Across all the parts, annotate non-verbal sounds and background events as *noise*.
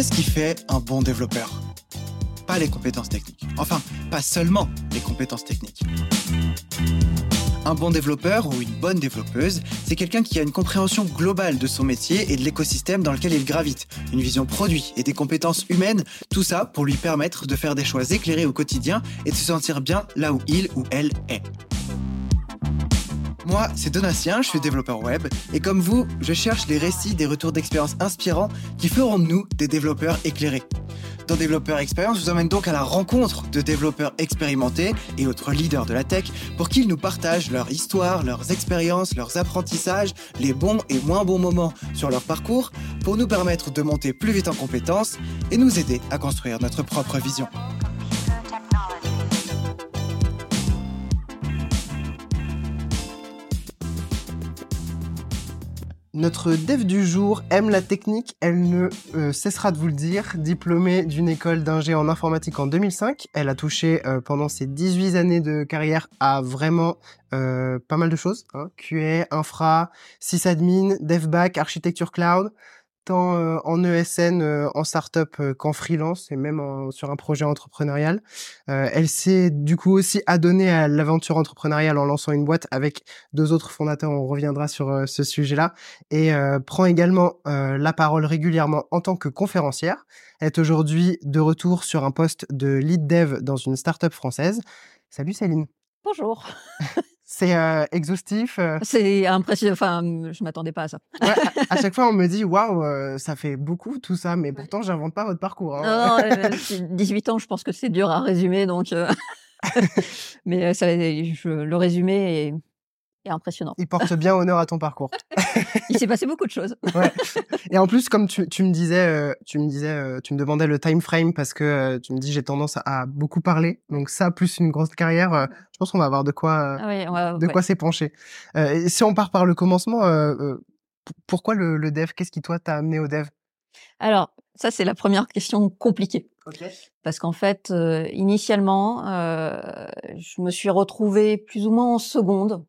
qu'est-ce qui fait un bon développeur? Pas les compétences techniques. Enfin, pas seulement les compétences techniques. Un bon développeur ou une bonne développeuse, c'est quelqu'un qui a une compréhension globale de son métier et de l'écosystème dans lequel il gravite, une vision produit et des compétences humaines, tout ça pour lui permettre de faire des choix éclairés au quotidien et de se sentir bien là où il ou elle est. Moi, c'est Donatien, je suis développeur web, et comme vous, je cherche les récits des retours d'expérience inspirants qui feront de nous des développeurs éclairés. Dans Développeur Expérience, je vous emmène donc à la rencontre de développeurs expérimentés et autres leaders de la tech pour qu'ils nous partagent leur histoire, leurs expériences, leurs apprentissages, les bons et moins bons moments sur leur parcours pour nous permettre de monter plus vite en compétences et nous aider à construire notre propre vision. Notre dev du jour aime la technique, elle ne euh, cessera de vous le dire. Diplômée d'une école d'ingé en informatique en 2005, elle a touché euh, pendant ses 18 années de carrière à vraiment euh, pas mal de choses. Hein. QA, infra, sysadmin, devback, architecture cloud tant en ESN, en startup qu'en freelance et même sur un projet entrepreneurial. elle s'est du coup aussi adonnée à l'aventure entrepreneuriale en lançant une boîte avec deux autres fondateurs. On reviendra sur ce sujet-là et prend également la parole régulièrement en tant que conférencière. Elle est aujourd'hui de retour sur un poste de lead dev dans une startup française. Salut Céline. Bonjour. C'est exhaustif. C'est impressionnant. Enfin, je m'attendais pas à ça. à, chaque fois, on me dit waouh, ça fait beaucoup tout ça, mais pourtant, j'invente pas votre parcours. Hein. Non, *laughs* 18 ans, je pense que c'est dur à résumer, donc. *laughs* mais ça, je, le résumé est et impressionnant. Il porte bien honneur à ton parcours. *laughs* il s'est passé beaucoup de choses. *laughs* ouais. Et en plus, comme tu, tu me disais, euh, tu me disais, euh, tu me demandais le time frame parce que euh, tu me dis j'ai tendance à, beaucoup parler. Donc ça, plus une grosse carrière, je pense qu'on va avoir de quoi, ah de quoi s'épancher. si on part par le commencement, pourquoi le, le dev? Qu'est-ce qui toi t'a amené au dev? Alors ça, c'est la première question compliquée. Parce qu'en fait, initialement, je me suis retrouvée plus ou moins en seconde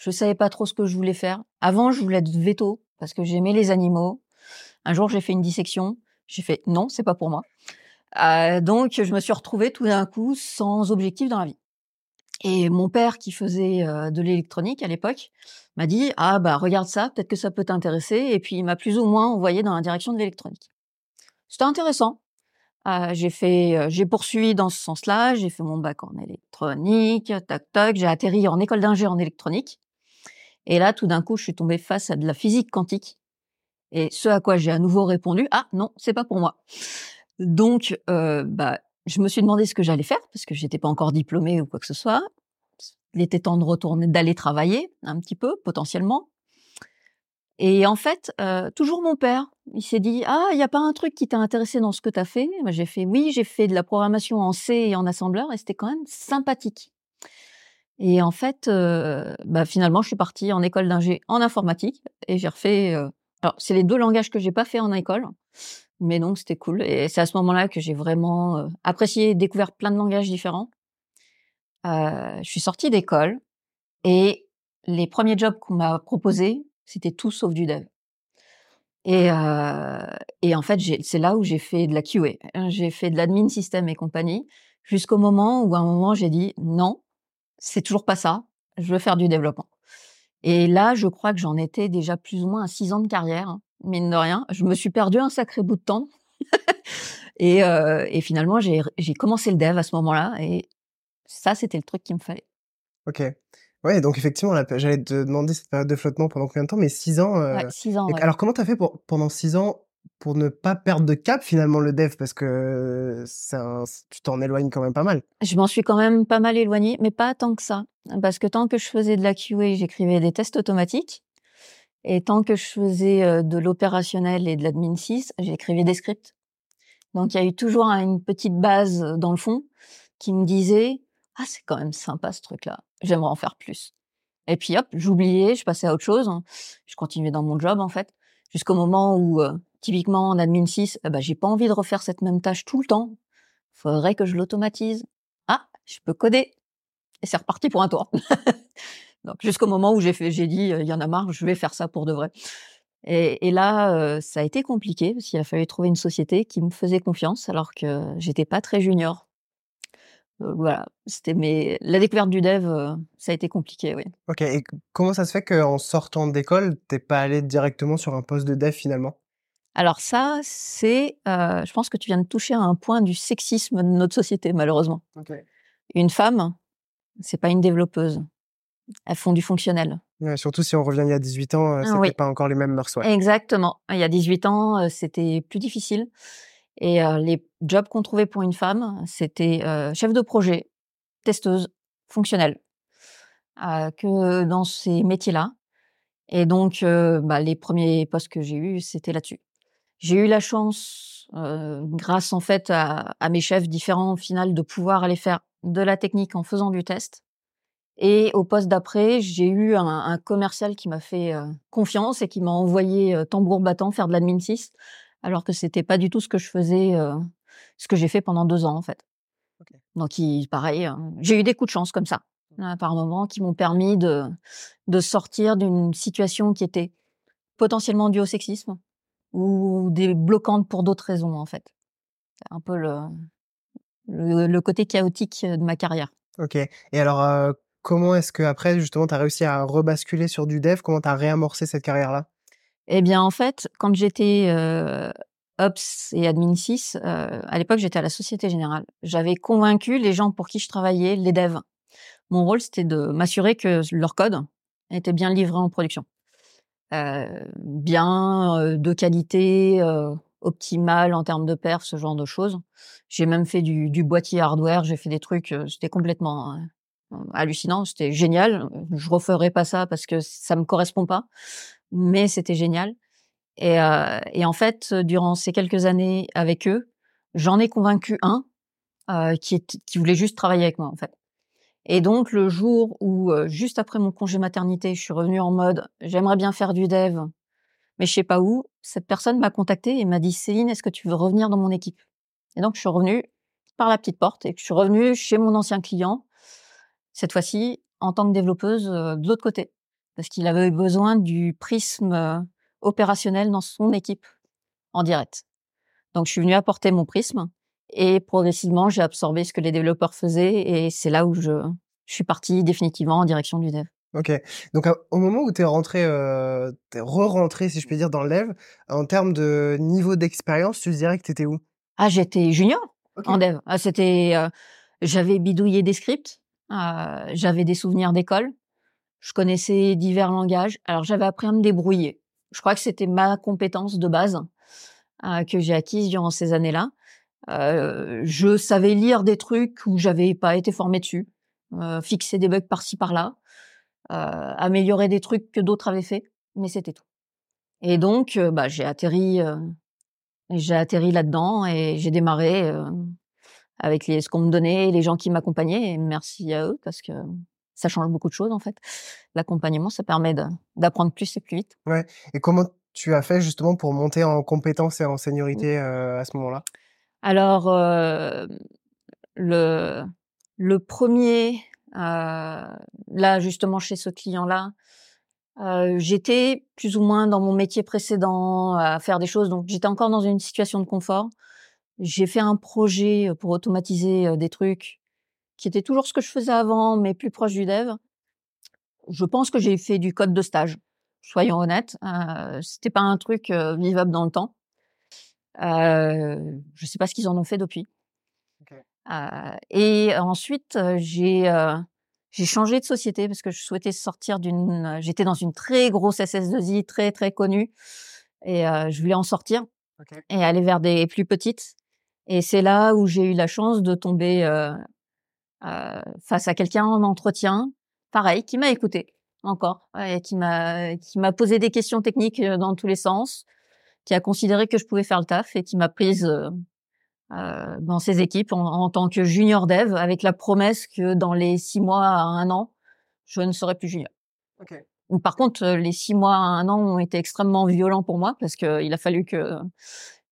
je savais pas trop ce que je voulais faire. Avant, je voulais être veto parce que j'aimais les animaux. Un jour, j'ai fait une dissection. J'ai fait non, c'est pas pour moi. Euh, donc, je me suis retrouvée tout d'un coup sans objectif dans la vie. Et mon père, qui faisait euh, de l'électronique à l'époque, m'a dit ah bah regarde ça, peut-être que ça peut t'intéresser. Et puis il m'a plus ou moins envoyé dans la direction de l'électronique. C'était intéressant. Euh, j'ai fait, j'ai poursuivi dans ce sens-là. J'ai fait mon bac en électronique, tac tac. J'ai atterri en école d'ingé en électronique. Et là, tout d'un coup, je suis tombée face à de la physique quantique. Et ce à quoi j'ai à nouveau répondu, ah non, c'est pas pour moi. Donc, euh, bah, je me suis demandé ce que j'allais faire parce que j'étais pas encore diplômée ou quoi que ce soit. Il était temps de retourner, d'aller travailler un petit peu potentiellement. Et en fait, euh, toujours mon père, il s'est dit ah il y a pas un truc qui t'a intéressé dans ce que tu as fait. J'ai fait oui, j'ai fait de la programmation en C et en assembleur et c'était quand même sympathique. Et en fait, euh, bah, finalement, je suis partie en école d'ingé en informatique et j'ai refait. Euh, alors, c'est les deux langages que j'ai pas fait en école, mais donc c'était cool. Et c'est à ce moment-là que j'ai vraiment euh, apprécié, découvert plein de langages différents. je suis sortie d'école et les premiers jobs qu'on m'a proposés, c'était tout sauf du dev. Et, et en fait, c'est là où j'ai fait de la QA. J'ai fait de l'admin système et compagnie, jusqu'au moment où à un moment j'ai dit non, c'est toujours pas ça. Je veux faire du développement. Et là, je crois que j'en étais déjà plus ou moins à six ans de carrière, hein, mine de rien. Je me suis perdu un sacré bout de temps. *laughs* et, euh, et, finalement, j'ai commencé le dev à ce moment-là. Et ça, c'était le truc qu'il me fallait. Ok. Ouais, donc effectivement, j'allais te demander cette période de flottement pendant combien de temps, mais six ans. Euh... Ouais, six ans. Alors, comment tu as fait pour, pendant six ans pour ne pas perdre de cap finalement le dev parce que tu t'en éloignes quand même pas mal. Je m'en suis quand même pas mal éloignée, mais pas tant que ça. Parce que tant que je faisais de la QA, j'écrivais des tests automatiques. Et tant que je faisais euh, de l'opérationnel et de l'admin 6, j'écrivais des scripts. Donc il y a eu toujours une petite base euh, dans le fond qui me disait ah c'est quand même sympa ce truc là, j'aimerais en faire plus. Et puis hop, j'oubliais, je passais à autre chose, je continuais dans mon job en fait, jusqu'au moment où euh, Typiquement, en admin 6, eh ben, j'ai pas envie de refaire cette même tâche tout le temps. Faudrait que je l'automatise. Ah, je peux coder. Et c'est reparti pour un tour. *laughs* Donc, jusqu'au moment où j'ai fait, j'ai dit, il y en a marre, je vais faire ça pour de vrai. Et, là, ça a été compliqué parce qu'il a fallu trouver une société qui me faisait confiance alors que j'étais pas très junior. voilà, c'était la découverte du dev, ça a été compliqué, oui. Ok, et comment ça se fait qu'en sortant d'école, t'es pas allé directement sur un poste de dev finalement? Alors ça, c'est, je pense que tu viens de toucher à un point du sexisme de notre société, malheureusement. Une femme, c'est pas une développeuse. Elles font du fonctionnel surtout si on revient il y a 18 ans, euh, c'était pas encore les mêmes mœurs. Exactement. Il y a 18 ans, euh, c'était plus difficile. Et euh, les jobs qu'on trouvait pour une femme, c'était chef de projet, testeuse, fonctionnelle, que dans ces métiers-là. Et donc, bah, les premiers postes que j'ai eus, c'était là-dessus. J'ai eu la chance, grâce en fait à, à, mes chefs différents au final, de pouvoir aller faire de la technique en faisant du test. Et au poste d'après, j'ai eu un, un, commercial qui m'a fait euh, confiance et qui m'a envoyé euh, tambour battant faire de l'admin 6, alors que c'était pas du tout ce que je faisais, euh, ce que j'ai fait pendant deux ans en fait. Donc, il, pareil, hein, j'ai eu des coups de chance comme ça, hein, par moment, qui m'ont permis de, de sortir d'une situation qui était potentiellement due au sexisme ou des bloquantes pour d'autres raisons en fait. C'est un peu le, le, le, côté chaotique de ma carrière. Ok. Et alors, Comment est-ce que après justement tu as réussi à rebasculer sur du dev? Comment tu as réamorcé cette carrière-là? Eh bien en fait, quand j'étais euh, Ops et Admin 6, euh, à l'époque j'étais à la Société Générale. J'avais convaincu les gens pour qui je travaillais, les devs. Mon rôle c'était de m'assurer que leur code était bien livré en production. Euh, bien, euh, de qualité, euh, optimale en termes de perf, ce genre de choses. J'ai même fait du, du boîtier hardware, j'ai fait des trucs, c'était complètement hallucinant, c'était génial. Je referai pas ça parce que ça me correspond pas, mais c'était génial. Et, euh, et, en fait, durant ces quelques années avec eux, j'en ai convaincu un euh, qui, qui voulait juste travailler avec moi en fait. Et donc le jour où, juste après mon congé maternité, je suis revenue en mode j'aimerais bien faire du dev, mais je sais pas où, cette personne m'a contacté et m'a dit Céline, est-ce que tu veux revenir dans mon équipe? Et donc je suis revenue par la petite porte et je suis revenue chez mon ancien client cette fois-ci en tant que développeuse de l'autre côté, parce qu'il avait besoin du prisme opérationnel dans son équipe en direct. Donc je suis venue apporter mon prisme et progressivement j'ai absorbé ce que les développeurs faisaient et c'est là où je, je suis partie définitivement en direction du dev. Ok. Donc au moment où tu es rentré, euh, t'es re-rentré, si je peux dire, dans le dev, en termes de niveau d'expérience, tu dirais que tu étais où? Ah, j'étais junior en dev. Ah, c'était, euh, j'avais bidouillé des scripts, euh, j'avais des souvenirs d'école. Je connaissais divers langages. Alors j'avais appris à me débrouiller. Je crois que c'était ma compétence de base euh, que j'ai acquise durant ces années-là. Euh, je savais lire des trucs où j'avais pas été formé dessus, euh, fixer des bugs par-ci par-là, euh, améliorer des trucs que d'autres avaient fait, mais c'était tout. Et donc, bah, j'ai atterri, j'ai atterri là-dedans et j'ai démarré avec les, ce qu'on me donnait, les gens qui m'accompagnaient. Et merci à eux parce que ça change beaucoup de choses en fait. L'accompagnement, ça permet d'apprendre plus et plus vite. Ouais. Et comment tu as fait justement pour monter en compétences et en seniorité euh, à ce moment-là? Alors euh, le le premier euh, là justement chez ce client-là, euh, j'étais plus ou moins dans mon métier précédent à faire des choses, donc j'étais encore dans une situation de confort. J'ai fait un projet pour automatiser des trucs qui était toujours ce que je faisais avant, mais plus proche du dev. Je pense que j'ai fait du code de stage. Soyons honnêtes, euh, c'était pas un truc vivable dans le temps. Euh, je sais pas ce qu'ils en ont fait depuis. Euh, et ensuite, j'ai j'ai changé de société parce que je souhaitais sortir d'une. J'étais dans une très grosse SS2I, très très connue, et je voulais en sortir et aller vers des plus petites. Et c'est là où j'ai eu la chance de tomber euh, euh, face à quelqu'un en entretien, pareil, qui m'a écouté encore, et qui m'a qui m'a posé des questions techniques euh, dans tous les sens, qui a considéré que je pouvais faire le taf et qui m'a prise euh, euh dans ses équipes en, en, tant que junior dev, avec la promesse que dans les six mois à un an, je ne serai plus junior. Okay. Par contre, les six mois à un an ont été extrêmement violents pour moi parce qu'il a fallu que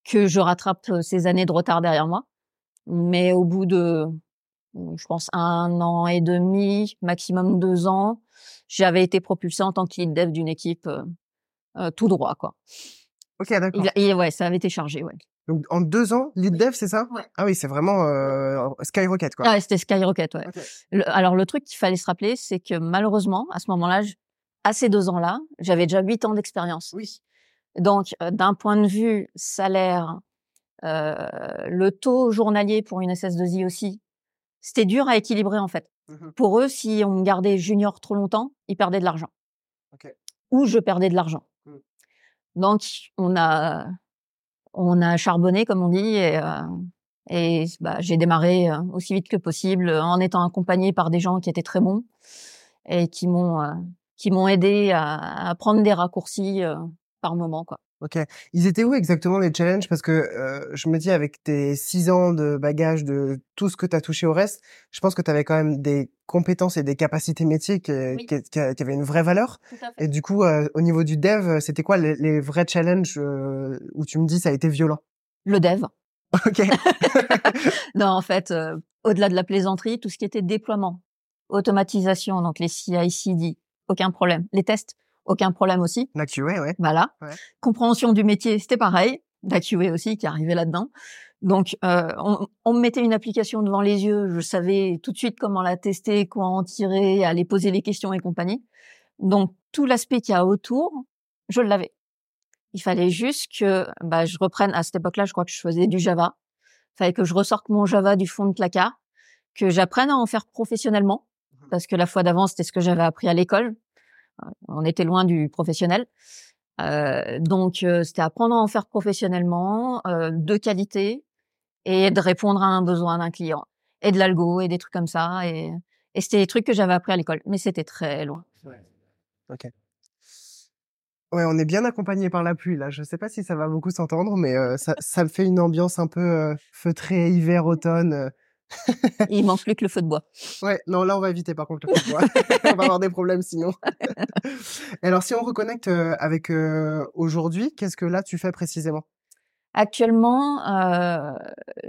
que je rattrape ces années de retard derrière moi. Mais au bout de, je pense, un an et demi, maximum deux ans, j'avais été propulsée en tant que lead dev d'une équipe tout droit, quoi. Ok, d'accord. ouais, ça avait été chargé, ouais. Donc en deux ans, lead dev, c'est ça? Ouais. Ah oui, c'est vraiment euh, Skyrocket, quoi. Ah, c'était Skyrocket, ouais. alors le truc qu'il fallait se rappeler, c'est que malheureusement, à ce moment-là, à ces deux ans-là, j'avais déjà huit ans d'expérience. Oui. Donc, d'un point de vue salaire, euh, le taux journalier pour une SS2I aussi, c'était dur à équilibrer en fait. Mmh pour eux, si on me gardait junior trop longtemps, ils perdaient de l'argent. Ou je perdais de l'argent. Donc, on a, on a charbonné, comme on dit, et, euh, bah, j'ai démarré euh, aussi vite que possible en étant accompagné par des gens qui étaient très bons et qui m'ont euh, qui m'ont aidé à, à, prendre des raccourcis par moment, quoi. Ok. Ils étaient où exactement les challenges? Parce que euh, je me dis, avec tes six ans de bagage de tout ce que tu as touché au reste, je pense que tu avais quand même des compétences et des capacités métiers qui, qui, avaient une vraie valeur. Et du coup, euh, au niveau du dev, c'était quoi les, les, vrais challenges euh, où tu me dis ça a été violent? Le dev. *laughs* Ok. *laughs* non, en fait, au-delà de la plaisanterie, tout ce qui était déploiement, automatisation, donc les CI/CD, aucun problème. Les tests, aucun problème aussi. La QA, ouais. Voilà. Compréhension du métier, c'était pareil. La QA aussi qui arrivait là-dedans. Donc, euh, on, me mettait une application devant les yeux, je savais tout de suite comment la tester, quoi en tirer, aller poser les questions et compagnie. Donc, tout l'aspect qu'il y a autour, je l'avais. Il fallait juste que bah, je reprenne, à cette époque-là, je crois que je faisais du Java. Il fallait que je ressorte mon Java du fond de placard, que j'apprenne à en faire professionnellement, mmh parce que la fois d'avant, c'était ce que j'avais appris à l'école. On était loin du professionnel. Euh, donc, euh, c'était apprendre à en faire professionnellement, euh, de qualité, et de répondre à un besoin d'un client, et de l'algo, et des trucs comme ça. Et, et c'était des trucs que j'avais appris à l'école, mais c'était très loin. Ouais. Ok. Ouais, on est bien accompagné par la pluie là. Je sais pas si ça va beaucoup s'entendre, mais ça, ça me fait une ambiance un peu feutrée hiver-automne. *laughs* Il manque plus que le feu de bois. Ouais, non, là, on va éviter par contre le feu de bois. *laughs* on va avoir des problèmes sinon. *laughs* alors, si on reconnecte euh, avec euh, aujourd'hui, qu'est-ce que là, tu fais précisément? Actuellement, euh,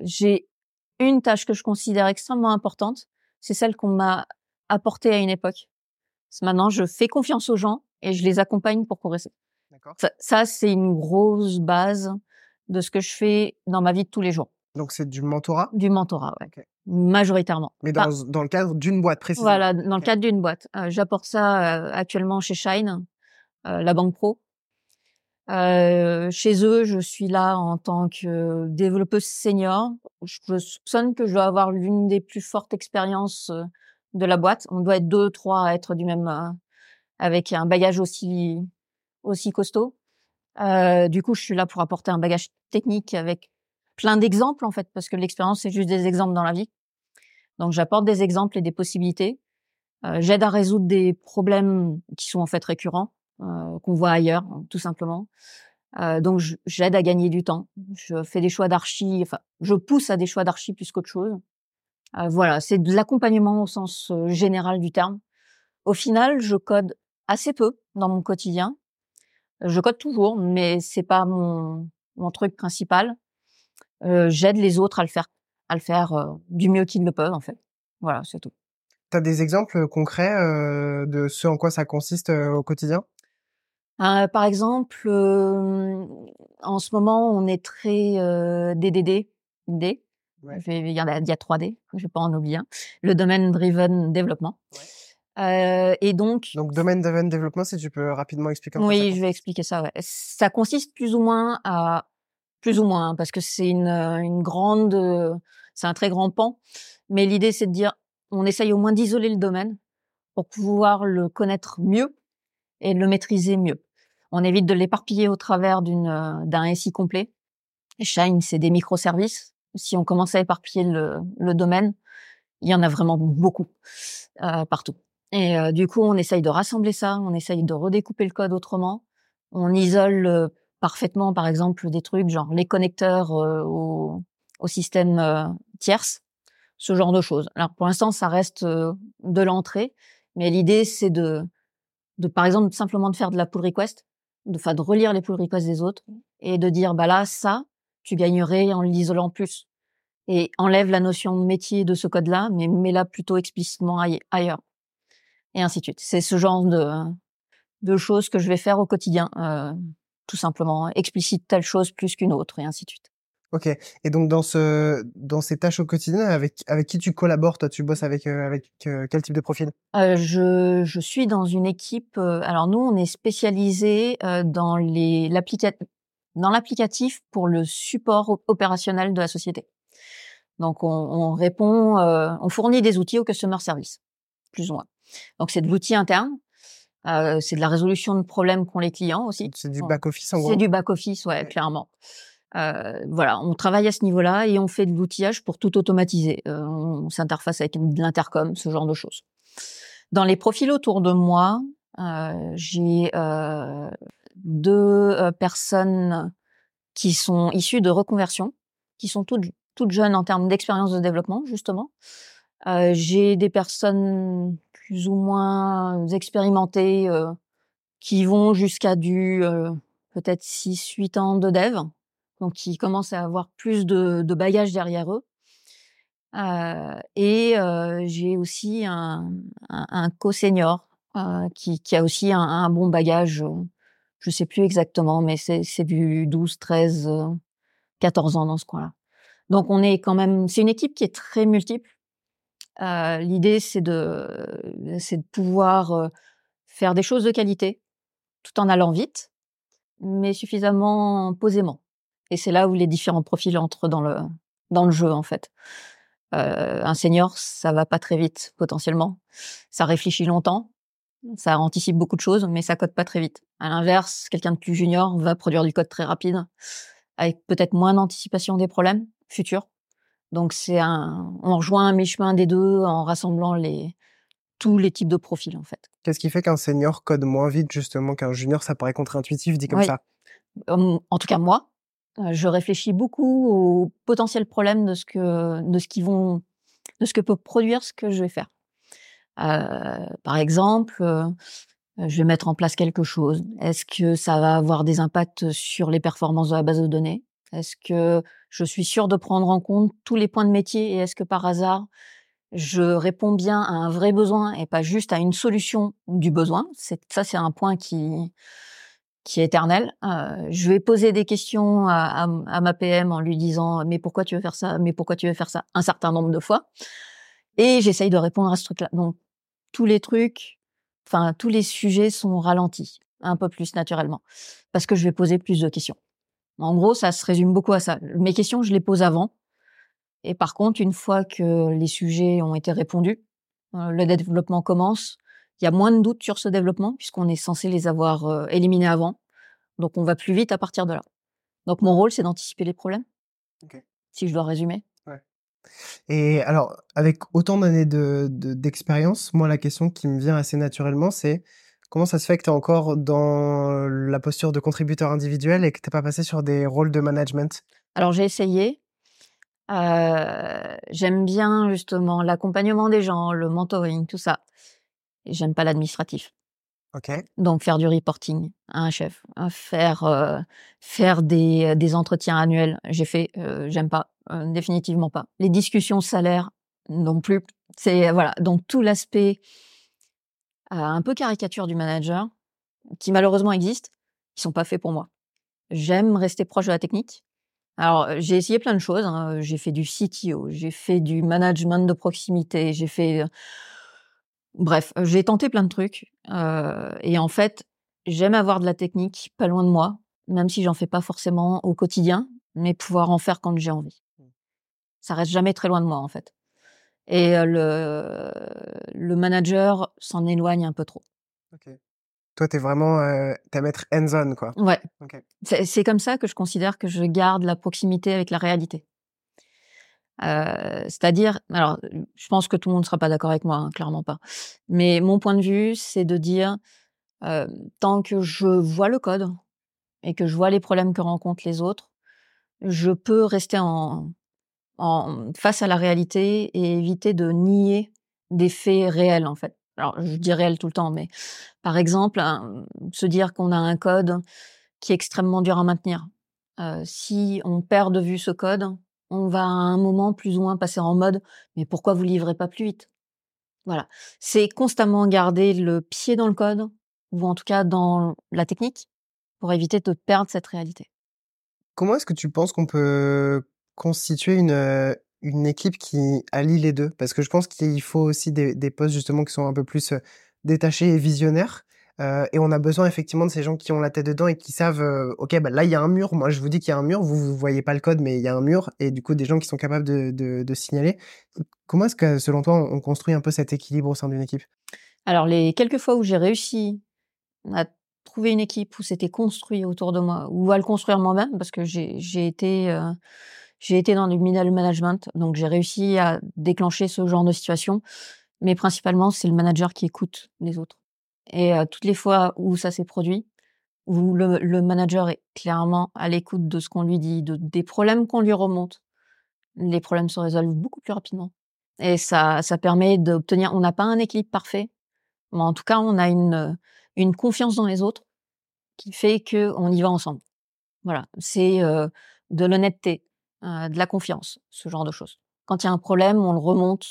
j'ai une tâche que je considère extrêmement importante. C'est celle qu'on m'a apportée à une époque. Maintenant, je fais confiance aux gens et je les accompagne pour progresser. Ça, ça c'est une grosse base de ce que je fais dans ma vie de tous les jours. Donc c'est du mentorat? Du mentorat, ouais. Majoritairement. Mais dans, dans le cadre d'une boîte précise. Voilà, dans le cadre d'une boîte. Euh, j'apporte ça euh, actuellement chez Shine, euh, la banque pro. chez eux, je suis là en tant que développeuse senior. Je soupçonne que je dois avoir l'une des plus fortes expériences de la boîte. On doit être deux, trois à être du même, avec un bagage aussi aussi costaud. du coup, je suis là pour apporter un bagage technique avec plein d'exemples en fait, parce que l'expérience c'est juste des exemples dans la vie. Donc j'apporte des exemples et des possibilités. Euh, J'aide à résoudre des problèmes qui sont en fait récurrents, euh, qu'on voit ailleurs, tout simplement. Euh, donc j'aide à gagner du temps. Je fais des choix d'archi, enfin je pousse à des choix d'archi plus qu'autre chose. Euh, voilà, c'est de l'accompagnement au sens euh, général du terme. Au final, je code assez peu dans mon quotidien. Je code toujours, mais c'est pas mon, mon truc principal. J'aide les autres à le faire, à le faire du mieux qu'ils le peuvent en fait. Voilà, c'est tout. Tu as des exemples concrets de ce en quoi ça consiste au quotidien? Par exemple, en ce moment, on est très DDD, D. Il, y a, il y a 3D, je vais pas en oublier un. Le domaine driven développement. Euh, et donc. Donc, domaine driven développement, si tu peux rapidement expliquer. Oui, je vais expliquer ça. Ouais. Ça consiste plus ou moins à plus ou moins, hein, parce que c'est une, euh, grande, euh, c'est un très grand pan. Mais l'idée, c'est de dire, on essaye au moins d'isoler le domaine pour pouvoir le connaître mieux et le maîtriser mieux. On évite de l'éparpiller au travers euh, d'un SI complet. Shine, c'est des microservices. Si on commence à éparpiller le, domaine, il y en a vraiment beaucoup partout. Et du coup, on essaye de rassembler ça, on essaye de redécouper le code autrement. On isole parfaitement, par exemple, des trucs genre les connecteurs euh, au, au, système euh, tierce, ce genre de choses. Alors pour l'instant, ça reste euh, de l'entrée, mais l'idée c'est de, de, par exemple, simplement de faire de la pull request, de, enfin, de relire les pull requests des autres et de dire bah là ça, tu gagnerais en l'isolant plus et enlève la notion de métier de ce code-là, mais mets-la plutôt explicitement ailleurs et ainsi de suite. C'est ce genre de de choses que je vais faire au quotidien, euh, tout simplement. Explicite telle chose plus qu'une autre, et ainsi de suite. Ok. Et donc dans ce dans ces tâches au quotidien, avec avec qui tu collabores Toi, tu bosses avec euh, avec euh, quel type de profil? Euh, Je je suis dans une équipe. alors nous, on est spécialisé dans les dans l'applicatif pour le support opérationnel de la société. Donc on, on répond, on fournit des outils au customer service, plus ou moins. Donc c'est de l'outil interne. C'est de la résolution de problèmes qu'ont les clients aussi. C'est du back office en gros. C'est du back office, ouais, clairement. Euh, voilà, on travaille à ce niveau-là et on fait de l'outillage pour tout automatiser. Euh, on s'interface avec de l'intercom, ce genre de choses. Dans les profils autour de moi, euh, j'ai euh, deux euh, personnes qui sont issues de reconversion, qui sont toutes, toutes jeunes en termes d'expérience de développement, justement. Euh, j'ai des personnes plus ou moins expérimentées qui vont jusqu'à du peut-être 6-8 ans de dev donc qui commencent à avoir plus de, de bagages derrière eux. Euh, et euh, j'ai aussi un, un, un co-senior euh, qui, qui, a aussi un, un, bon bagage. Je sais plus exactement, mais c'est du 12, 13, 14 ans dans ce coin-là. Donc on est quand même, c'est une équipe qui est très multiple. Euh, L'idée c'est de, c'est de pouvoir euh, faire des choses de qualité, tout en allant vite, mais suffisamment posément. Et c'est là où les différents profils entrent dans le dans le jeu en fait. Euh, un senior, ça va pas très vite potentiellement. Ça réfléchit longtemps, ça anticipe beaucoup de choses, mais ça code pas très vite. À l'inverse, quelqu'un de plus junior va produire du code très rapide, avec peut-être moins d'anticipation des problèmes futurs. Donc c'est un, on rejoint un mi-chemin des deux en rassemblant les tous les types de profils en fait. Qu'est-ce qui fait qu'un senior code moins vite justement qu'un junior? Ça paraît contre-intuitif dit comme ça. En tout cas moi, je réfléchis beaucoup aux potentiels problèmes de ce que de ce qui vont de ce que peut produire ce que je vais faire. Euh, par exemple, euh, je vais mettre en place quelque chose. Est-ce que ça va avoir des impacts sur les performances de la base de données? Est-ce que je suis sûre de prendre en compte tous les points de métier et est-ce que par hasard je réponds bien à un vrai besoin et pas juste à une solution du besoin? Ça, c'est un point qui qui est éternel. Euh, je vais poser des questions à, à, ma PM en lui disant mais pourquoi tu veux faire ça, mais pourquoi tu veux faire ça? Un certain nombre de fois, et j'essaye de répondre à ce truc-là. Donc tous les trucs, enfin tous les sujets sont ralentis un peu plus naturellement parce que je vais poser plus de questions. En gros, ça se résume beaucoup à ça. Mes questions, je les pose avant, et par contre, une fois que les sujets ont été répondus, euh, le développement commence il y a moins de doutes sur ce développement puisqu'on est censé les avoir euh, éliminés avant. Donc on va plus vite à partir de là. Donc mon rôle, c'est d'anticiper les problèmes. Si je dois résumer. Ouais. Et alors, avec autant d'années de, d'expérience, moi, la question qui me vient assez naturellement, c'est comment ça se fait que tu es encore dans la posture de contributeur individuel et que tu pas passé sur des rôles de management? Alors j'ai essayé. Euh, j'aime bien justement l'accompagnement des gens, le mentoring, tout ça. J'aime pas l'administratif. Ok. Donc faire du reporting à un chef, hein, faire euh, faire des, des entretiens annuels, j'ai fait, euh, j'aime pas, euh, définitivement pas. Les discussions salaires non plus. C'est voilà, donc tout l'aspect un peu caricature du manager qui malheureusement existe, qui sont pas faits pour moi. J'aime rester proche de la technique. Alors j'ai essayé plein de choses. Hein. J'ai fait du CTO, j'ai fait du management de proximité, j'ai fait Bref, j'ai tenté plein de trucs euh, et en fait, j'aime avoir de la technique pas loin de moi, même si j'en fais pas forcément au quotidien, mais pouvoir en faire quand j'ai envie. Mmh. Ça reste jamais très loin de moi en fait. Et le le manager s'en éloigne un peu trop. Okay. Toi, t'es vraiment, euh, t'aimes être hands-on, quoi. Ouais. Okay. C'est comme ça que je considère que je garde la proximité avec la réalité. Euh, c'est-à-dire, alors, je pense que tout le monde ne sera pas d'accord avec moi, hein, clairement pas. Mais mon point de vue, c'est de dire, euh, tant que je vois le code et que je vois les problèmes que rencontrent les autres, je peux rester en, face à la réalité et éviter de nier des faits réels, en fait. Alors, je dis réel tout le temps, mais par exemple, se dire qu'on a un code qui est extrêmement dur à maintenir. Euh, si on perd de vue ce code, on va à un moment plus ou moins passer en mode mais pourquoi vous livrez pas plus vite? Voilà, c'est constamment garder le pied dans le code ou en tout cas dans la technique, pour éviter de perdre cette réalité. Comment est-ce que tu penses qu'on peut constituer une, une équipe qui allie les deux? Parce que je pense qu'il faut aussi des, des postes justement qui sont un peu plus détachés et visionnaires. Et on a besoin effectivement de ces gens qui ont la tête dedans et qui savent, ok, bah là il y a un mur. Moi je vous dis qu'il y a un mur. Vous vous voyez pas le code, mais il y a un mur. Et du coup des gens qui sont capables de, de, signaler. Comment est-ce que selon toi on construit un peu cet équilibre au sein d'une équipe? Alors les quelques fois où j'ai réussi à trouver une équipe où c'était construit autour de moi, ou à le construire moi-même, parce que j'ai été j'ai été dans du middle management, donc j'ai réussi à déclencher ce genre de situation. Mais principalement c'est le manager qui écoute les autres et toutes les fois où ça s'est produit, où le, manager est clairement à l'écoute de ce qu'on lui dit, de, des problèmes qu'on lui remonte, les problèmes se résolvent beaucoup plus rapidement. Et ça, ça permet d'obtenir. On n'a pas un équilibre parfait, mais en tout cas, on a une, une confiance dans les autres qui fait que on y va ensemble. Voilà, c'est de l'honnêteté, de la confiance, ce genre de choses. Quand il y a un problème, on le remonte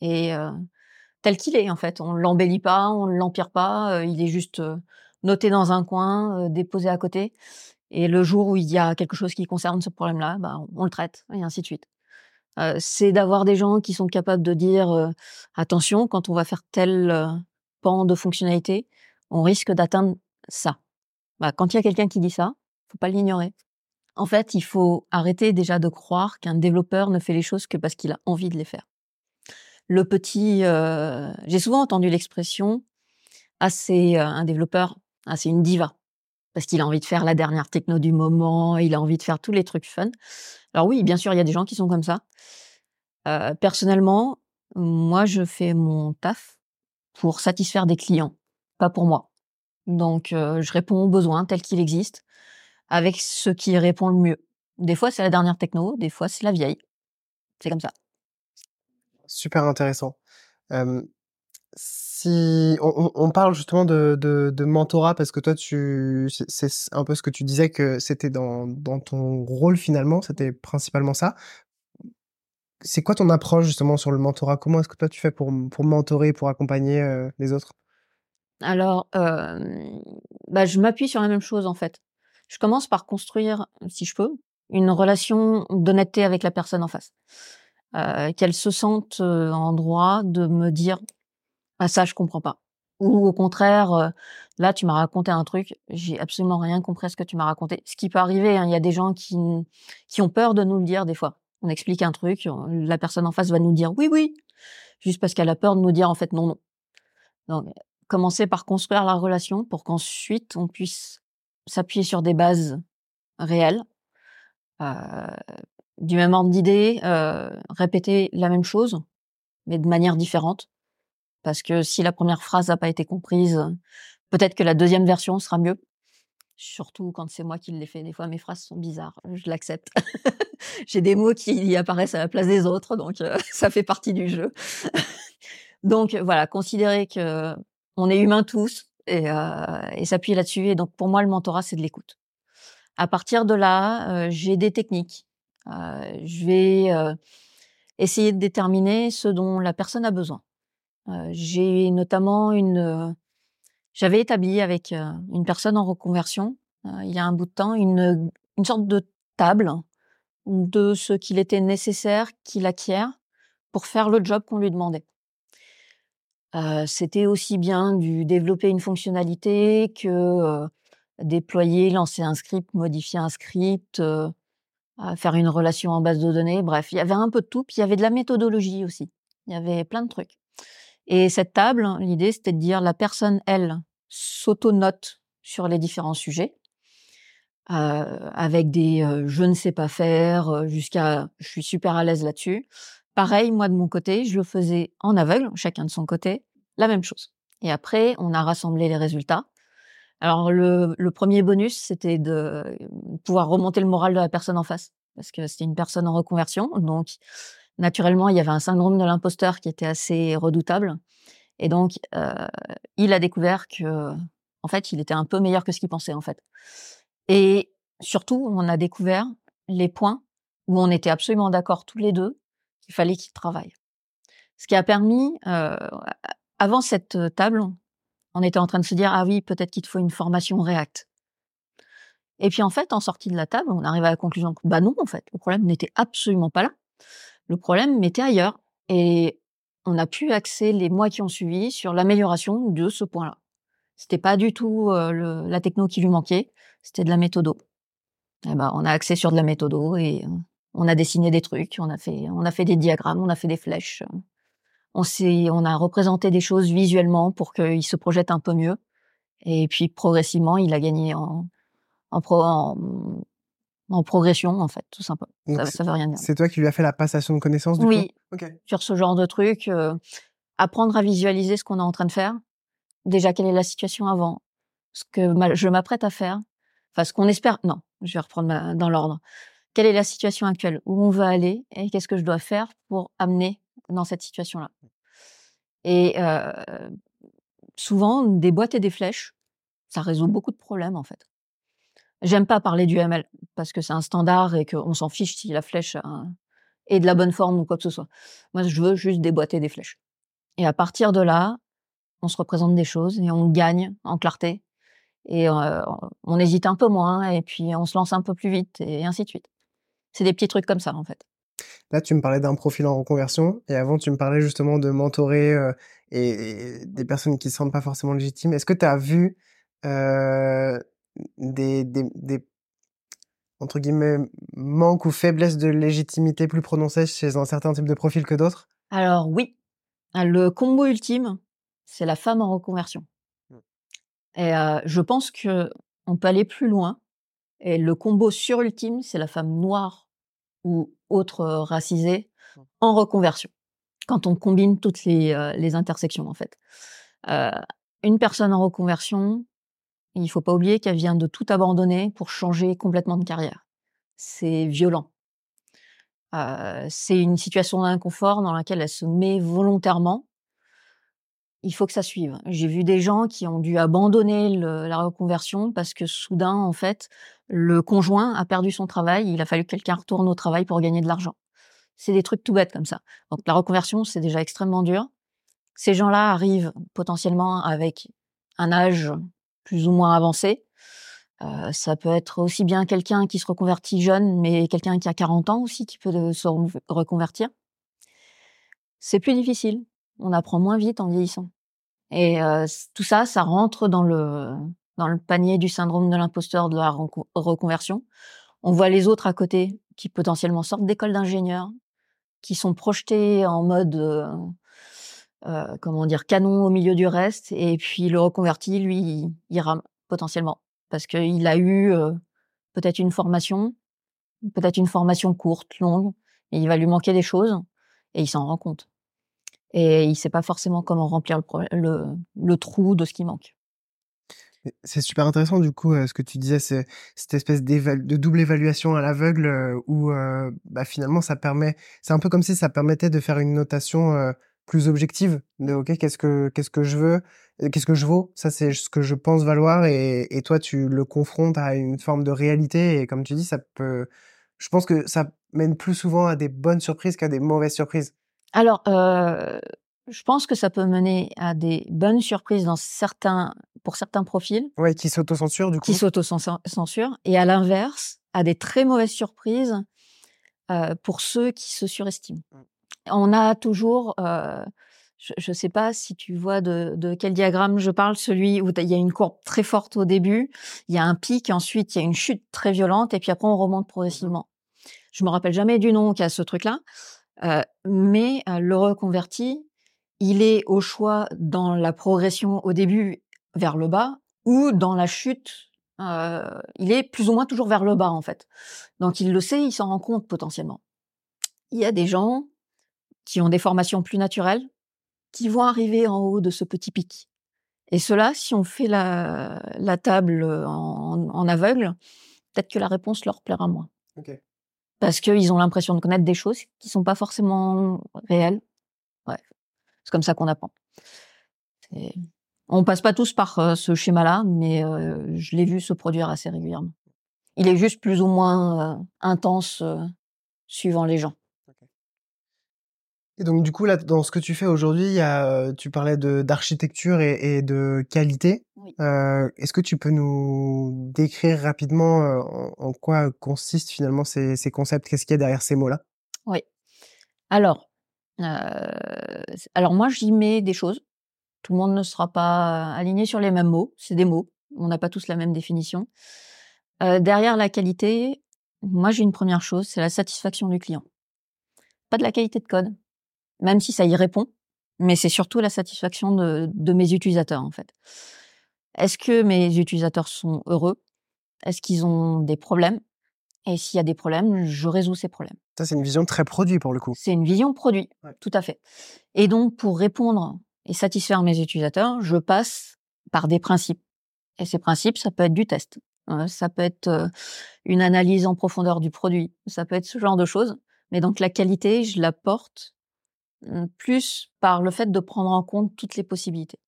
et tel qu'il est en fait. On l'embellit pas, on l'empire pas. Euh, il est juste euh, noté dans un coin, euh, déposé à côté. Et le jour où il y a quelque chose qui concerne ce problème-là, bah, on le traite et ainsi de suite. c'est d'avoir des gens qui sont capables de dire attention quand on va faire tel pan de fonctionnalité, on risque d'atteindre ça. Bah, quand il y a quelqu'un qui dit ça, faut pas l'ignorer. En fait, il faut arrêter déjà de croire qu'un développeur ne fait les choses que parce qu'il a envie de les faire le petit. Euh, j'ai souvent entendu l'expression ah c'est euh, un développeur, ah c'est une diva parce qu'il a envie de faire la dernière techno du moment, il a envie de faire tous les trucs fun. Alors oui, bien sûr, il y a des gens qui sont comme ça. Euh, personnellement, moi, je fais mon taf pour satisfaire des clients, pas pour moi. Donc, je réponds aux besoins tels qu'ils existent, avec ce qui répond le mieux. Des fois, c'est la dernière techno, des fois, c'est la vieille. C'est comme ça super intéressant. si on, parle justement de, de, mentorat parce que toi tu c'est un peu ce que tu disais que c'était dans, dans ton rôle finalement c'était principalement ça c'est quoi ton approche justement sur le mentorat? Comment est-ce que toi tu fais pour, pour mentorer pour accompagner les autres? Alors bah, je m'appuie sur la même chose en fait je commence par construire si je peux une relation d'honnêteté avec la personne en face. Euh, qu'elle se sente euh, en droit de me dire ah ça je comprends pas. Ou au contraire euh, là tu m'as raconté un truc j'ai absolument rien compris à ce que tu m'as raconté. Ce qui peut arriver hein, il y a des gens qui qui ont peur de nous le dire des fois. On explique un truc la personne en face va nous dire oui oui juste parce qu'elle a peur de nous dire en fait non non. Donc commencer par construire la relation pour qu'ensuite on puisse s'appuyer sur des bases réelles euh, du même ordre d'idée, euh, répéter la même chose, mais de manière différente. Parce que si la première phrase n'a pas été comprise, peut-être que la deuxième version sera mieux. Surtout quand c'est moi qui l'ai fait. Des fois, mes phrases sont bizarres. Je l'accepte. *laughs* J'ai des mots qui apparaissent à la place des autres, donc euh, *laughs* ça fait partie du jeu. *laughs* donc voilà, considérer que on est humains tous et, euh, et s'appuyer là-dessus. Et donc pour moi, le mentorat, c'est de l'écoute. À partir de là, euh, j'ai des techniques euh, je vais euh, essayer de déterminer ce dont la personne a besoin. Euh, j'ai notamment une, j'avais établi avec une personne en reconversion il y a un bout de temps une, une sorte de table de ce qu'il était nécessaire qu'il acquiert pour faire le job qu'on lui demandait. C'était aussi bien du développer une fonctionnalité que euh, déployer, lancer un script, modifier un script, euh, faire une relation en base de données. Bref, il y avait un peu de tout. Puis il y avait de la méthodologie aussi. Il y avait plein de trucs. Et cette table, l'idée, c'était de dire la personne, elle, s'auto-note sur les différents sujets, euh, avec des euh, je ne sais pas faire jusqu'à je suis super à l'aise là-dessus. Pareil, moi de mon côté, je le faisais en aveugle, chacun de son côté, la même chose. Et après, on a rassemblé les résultats alors le, premier bonus, c'était de pouvoir remonter le moral de la personne en face, parce que c'était une personne en reconversion, donc naturellement il y avait un syndrome de l'imposteur qui était assez redoutable, et donc euh, il a découvert que en fait il était un peu meilleur que ce qu'il pensait en fait. Et surtout, on a découvert les points où on était absolument d'accord tous les deux qu'il fallait qu'il travaille. Ce qui a permis, euh, avant cette table, on était en train de se dire ah oui, peut-être qu'il te faut une formation React. Et puis en fait, en sortie de la table, on arrive à la conclusion que bah non, en fait, le problème n'était absolument pas là. Le problème était ailleurs. Et on a pu axer les mois qui ont suivi sur l'amélioration de ce point-là. C'était pas du tout euh, la techno qui lui manquait, c'était de la méthodo. Et eh ben, on a axé sur de la méthodo et euh, on a dessiné des trucs, on a fait, on a fait des diagrammes, on a fait des flèches. On s'est, on a représenté des choses visuellement pour qu'il se projette un peu mieux. Et puis progressivement, il a gagné en, en, en, progression, en fait, tout simplement. ça, ça, veut rien dire. C'est toi qui lui as fait la passation de connaissances, du oui, sur ce genre de truc. Euh, apprendre à visualiser ce qu'on est en train de faire. Déjà, quelle est la situation avant? Ce que je m'apprête à faire. Enfin, ce qu'on espère. Non, je vais reprendre dans l'ordre. Quelle est la situation actuelle? Où on veut aller Et qu'est-ce que je dois faire pour amener dans cette situation-là? Et souvent, des des flèches, ça résout beaucoup de problèmes, en fait. J'aime pas parler du ML parce que c'est un standard et qu'on s'en fiche si la flèche est de la bonne forme ou quoi que ce soit. Moi, je veux juste déboîter des flèches. Et à partir de là, on se représente des choses et on gagne en clarté. Et on hésite un peu moins et puis on se lance un peu plus vite et ainsi de suite. C'est des petits trucs comme ça en fait. Là, tu me parlais d'un profil en reconversion et avant, tu me parlais justement de mentorer euh, et, des personnes qui ne se sentent pas forcément légitimes. Est-ce que tu as vu euh, des, des, des, entre guillemets, manques ou faiblesses de légitimité plus prononcées chez un certain type de profil que d'autres? Alors oui, le combo ultime, c'est la femme en reconversion. Mmh. Et euh, je pense que on peut aller plus loin. Et le combo surultime, c'est la femme noire ou autre racisée mmh. en reconversion. Quand on combine toutes les, euh, les intersections, en fait. Euh, une personne en reconversion, il faut pas oublier qu'elle vient de tout abandonner pour changer complètement de carrière. C'est violent. Euh, c'est une situation d'inconfort dans laquelle elle se met volontairement. Il faut que ça suive. J'ai vu des gens qui ont dû abandonner la reconversion parce que soudain, en fait, le conjoint a perdu son travail. Il a fallu que quelqu'un retourne au travail pour gagner de l'argent. C'est des trucs tout bêtes comme ça. Donc la reconversion, c'est déjà extrêmement dur. Ces gens-là arrivent potentiellement avec un âge plus ou moins avancé. Euh, ça peut être aussi bien quelqu'un qui se reconvertit jeune, mais quelqu'un qui a 40 ans aussi qui peut se reconvertir. C'est plus difficile. On apprend moins vite en vieillissant. Et euh, tout ça, ça rentre dans le panier du syndrome de l'imposteur de la reconversion. On voit les autres à côté qui potentiellement sortent d'école d'ingénieurs, qui sont projetés en mode euh, euh, comment dire, canon au milieu du reste. Et puis le reconverti, lui, il, rame potentiellement parce qu'il a eu peut-être une formation, peut-être une formation courte, longue, et il va lui manquer des choses et il s'en rend compte. Et il sait pas forcément comment remplir le, trou de ce qui manque. C'est super intéressant du coup euh, ce que tu disais, c'est cette espèce de double évaluation à l'aveugle où bah, finalement ça permet, c'est un peu comme si ça permettait de faire une notation plus objective de ok qu'est-ce que qu'est-ce que je veux qu'est-ce que je vaux? Ça c'est ce que je pense valoir et, et, toi tu le confrontes à une forme de réalité et comme tu dis ça peut je pense que ça mène plus souvent à des bonnes surprises qu'à des mauvaises surprises alors euh, je pense que ça peut mener à des bonnes surprises dans certains pour certains profils ouais qui s'autocensurent du coup qui s'autocensurent et à l'inverse à des très mauvaises surprises euh, pour ceux qui se surestiment mmh. On a toujours, euh, je ne sais pas si tu vois de, quel diagramme je parle, celui où il y a une courbe très forte au début, il y a un pic, ensuite il y a une chute très violente, et puis après on remonte mmh progressivement. Je me rappelle jamais du nom qui a ce truc-là, mais le reconverti, il est au choix dans la progression au début vers le bas ou dans la chute. il est plus ou moins toujours vers le bas en fait. Donc il le sait, il s'en rend compte potentiellement. Il y a des gens qui ont des formations plus naturelles, qui vont arriver en haut de ce petit pic. Et cela, si on fait la, table en aveugle, peut-être que la réponse leur plaira moins. Parce qu'ils ont l'impression de connaître des choses qui sont pas forcément réelles. Ouais. C'est comme ça qu'on apprend. On passe pas tous par euh, ce schéma-là, mais euh, je l'ai vu se produire assez régulièrement. Il est juste plus ou moins euh, intense suivant les gens. Et donc du coup là, dans ce que tu fais aujourd'hui, tu parlais de d'architecture et, de qualité. Euh, est-ce que tu peux nous décrire rapidement en, quoi consistent finalement ces, concepts? Qu'est-ce qu'il y a derrière ces mots-là? Oui. Alors, alors moi j'y mets des choses. Tout le monde ne sera pas aligné sur les mêmes mots. C'est des mots. On n'a pas tous la même définition. derrière la qualité, moi j'ai une première chose, c'est la satisfaction du client. Pas de la qualité de code, même si ça y répond, mais c'est surtout la satisfaction de, mes utilisateurs en fait. Est-ce que mes utilisateurs sont heureux? Est-ce qu'ils ont des problèmes? Et s'il y a des problèmes, je résous ces problèmes. Ça, c'est une vision très produit pour le coup. C'est une vision produit, tout à fait. Et donc, pour répondre et satisfaire mes utilisateurs, je passe par des principes. Et ces principes, ça peut être du test, hein, ça peut être euh, une analyse en profondeur du produit, ça peut être ce genre de choses. Mais donc la qualité, je la porte plus par le fait de prendre en compte toutes les possibilités.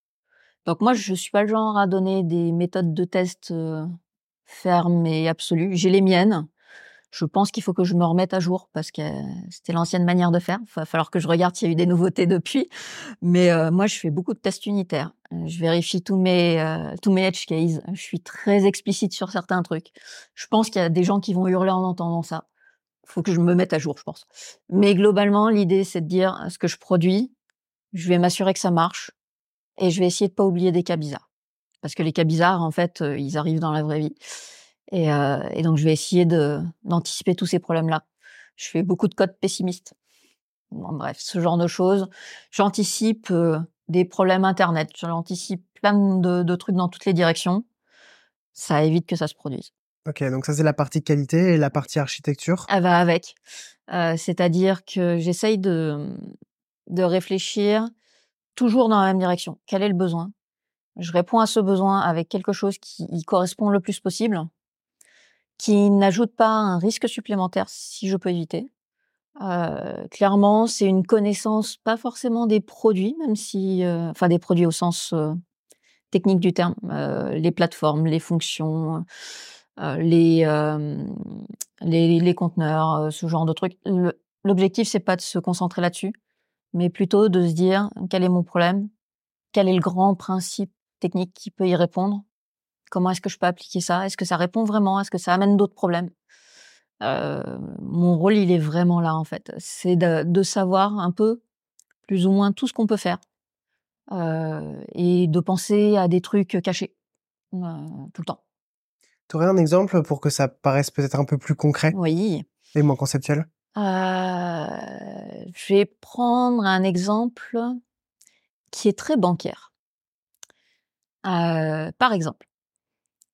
Donc moi, je suis pas le genre à donner des méthodes de test fermes et absolues. J'ai les miennes. Je pense qu'il faut que je me remette à jour parce que c'était l'ancienne manière de faire. Il va falloir que je regarde s'il y a eu des nouveautés depuis. Mais moi, je fais beaucoup de tests unitaires. Je vérifie tous mes tous mes edge cases. Je suis très explicite sur certains trucs. Je pense qu'il y a des gens qui vont hurler en entendant ça faut que je me mette à jour, je pense. Mais globalement, l'idée, c'est de dire ce que je produis, je vais m'assurer que ça marche et je vais essayer de pas oublier des cas bizarres. Parce que les cas bizarres, en fait, euh, ils arrivent dans la vraie vie. Et, euh, donc, je vais essayer d'anticiper tous ces problèmes-là. Je fais beaucoup de code pessimiste. bref, ce genre de choses. J'anticipe euh, des problèmes Internet. J'anticipe plein de trucs dans toutes les directions. Ça évite que ça se produise. Ok, donc ça c'est la partie qualité et la partie architecture. Elle va avec. Euh, c'est-à-dire que j'essaye de, de réfléchir toujours dans la même direction. Quel est le besoin? Je réponds à ce besoin avec quelque chose qui y correspond le plus possible, qui n'ajoute pas un risque supplémentaire si je peux éviter. Euh, clairement, c'est une connaissance pas forcément des produits, même si, euh, enfin des produits au sens technique du terme, les plateformes, les fonctions, les, les, les conteneurs, euh, ce genre de trucs. L'objectif, c'est pas de se concentrer là-dessus, mais plutôt de se dire quel est mon problème, quel est le grand principe technique qui peut y répondre, comment est-ce que je peux appliquer ça, est-ce que ça répond vraiment, est-ce que ça amène d'autres problèmes? Euh, mon rôle, il est vraiment là en fait, c'est de, de, savoir un peu, plus ou moins tout ce qu'on peut faire, euh, et de penser à des trucs cachés tout le temps. Tu aurais un exemple pour que ça paraisse peut-être un peu plus concret Oui. Et moins conceptuel? Euh, Je vais prendre un exemple qui est très bancaire. Euh, par exemple,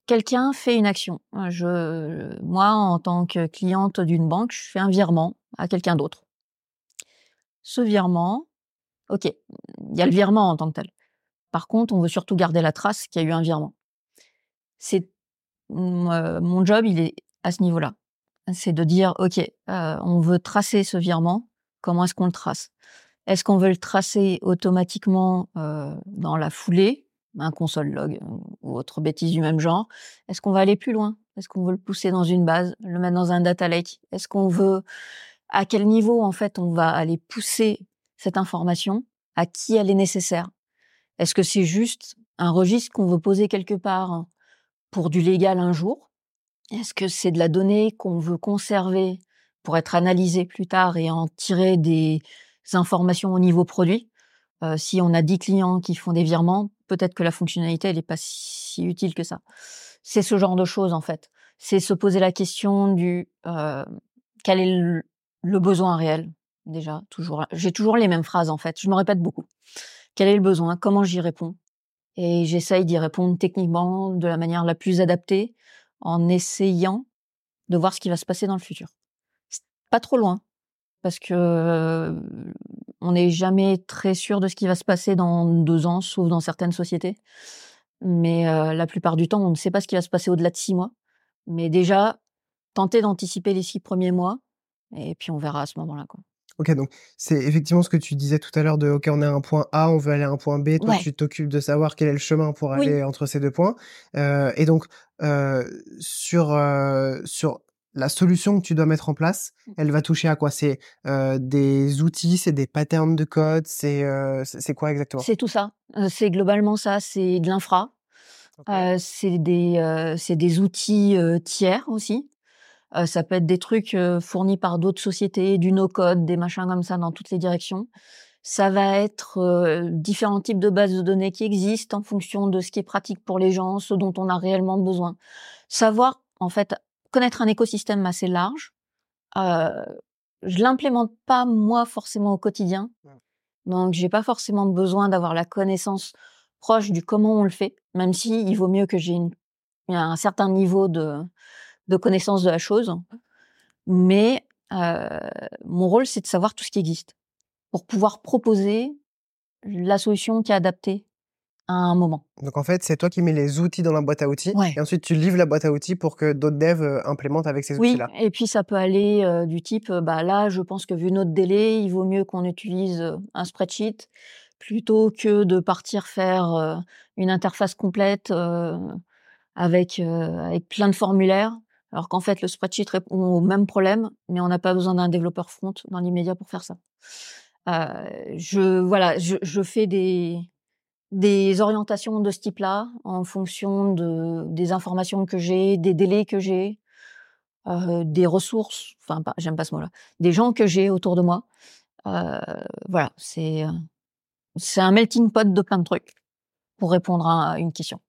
quelqu'un fait une action. Je, moi, en tant que cliente d'une banque, je fais un virement à quelqu'un d'autre. Ce virement, ok, il y a le virement en tant que tel. Par contre, on veut surtout garder la trace qu'il y a eu un virement. C'est mon job, il est à ce niveau-là. C'est de dire, OK, euh, on veut tracer ce virement, comment est-ce qu'on le trace? Est-ce qu'on veut le tracer automatiquement euh, dans la foulée, un console log ou autre bêtise du même genre? Est-ce qu'on va aller plus loin? Est-ce qu'on veut le pousser dans une base, le mettre dans un data lake? Est-ce qu'on veut à quel niveau en fait on va aller pousser cette information? À qui elle est nécessaire? Est-ce que c'est juste un registre qu'on veut poser quelque part pour du légal un jour? Est-ce que c'est de la donnée qu'on veut conserver pour être analysée plus tard et en tirer des informations au niveau produit? Euh, Si on a 10 clients qui font des virements, peut-être que la fonctionnalité, n'est pas si utile que ça. C'est ce genre de choses, en fait. C'est se poser la question du euh, quel est le, le besoin réel déjà toujours j'ai toujours les mêmes phrases en fait. Je me répète beaucoup. Quel est le besoin? Comment j'y réponds? Et j'essaye d'y répondre techniquement de la manière la plus adaptée en essayant de voir ce qui va se passer dans le futur. Pas trop loin, parce que on n'est jamais très sûr de ce qui va se passer dans deux ans, sauf dans certaines sociétés. Mais la plupart du temps, on ne sait pas ce qui va se passer au-delà de six mois. Mais déjà, tenter d'anticiper les six premiers mois, et puis on verra à ce moment-là. Quoi. Ok, donc c'est effectivement ce que tu disais tout à l'heure de OK, on est à un point A, on veut aller à un point B. Toi, tu t'occupes de savoir quel est le chemin pour aller entre ces deux points. Euh, et donc, euh, sur, euh, sur la solution que tu dois mettre en place, mmh. elle va toucher à quoi? C'est des outils, c'est des patterns de code, c'est c'est quoi exactement? C'est tout ça. c'est globalement ça. C'est de l'infra. c'est des c'est des outils tiers aussi. Ça peut être des trucs fournis par d'autres sociétés, du no-code, des machins comme ça dans toutes les directions. Ça va être différents types de bases de données qui existent en fonction de ce qui est pratique pour les gens, ce dont on a réellement besoin. Savoir en fait connaître un écosystème assez large. Euh, je l'implémente pas moi forcément au quotidien, donc j'ai pas forcément besoin d'avoir la connaissance proche du comment on le fait, même si il vaut mieux que j'ai un certain niveau de, de connaissance de la chose. Mais euh, mon rôle, c'est de savoir tout ce qui existe pour pouvoir proposer la solution qui est adaptée un moment. Donc en fait, c'est toi qui mets les outils dans la boîte à outils et ensuite tu livres la boîte à outils pour que d'autres devs euh, implémentent avec ces outils-là. Oui, et puis ça peut aller euh, du type, bah là, je pense que vu notre délai, il vaut mieux qu'on utilise un spreadsheet plutôt que de partir faire une interface complète avec avec plein de formulaires. Alors qu'en fait, le spreadsheet répond au même problème, mais on n'a pas besoin d'un développeur front dans l'immédiat pour faire ça. je voilà, je, je fais des des orientations de ce type-là en fonction de des informations que j'ai, des délais que j'ai, euh, des ressources, enfin j'aime pas ce mot-là, des gens que j'ai autour de moi. Euh, voilà, c'est c'est un melting pot de plein de trucs pour répondre à une question.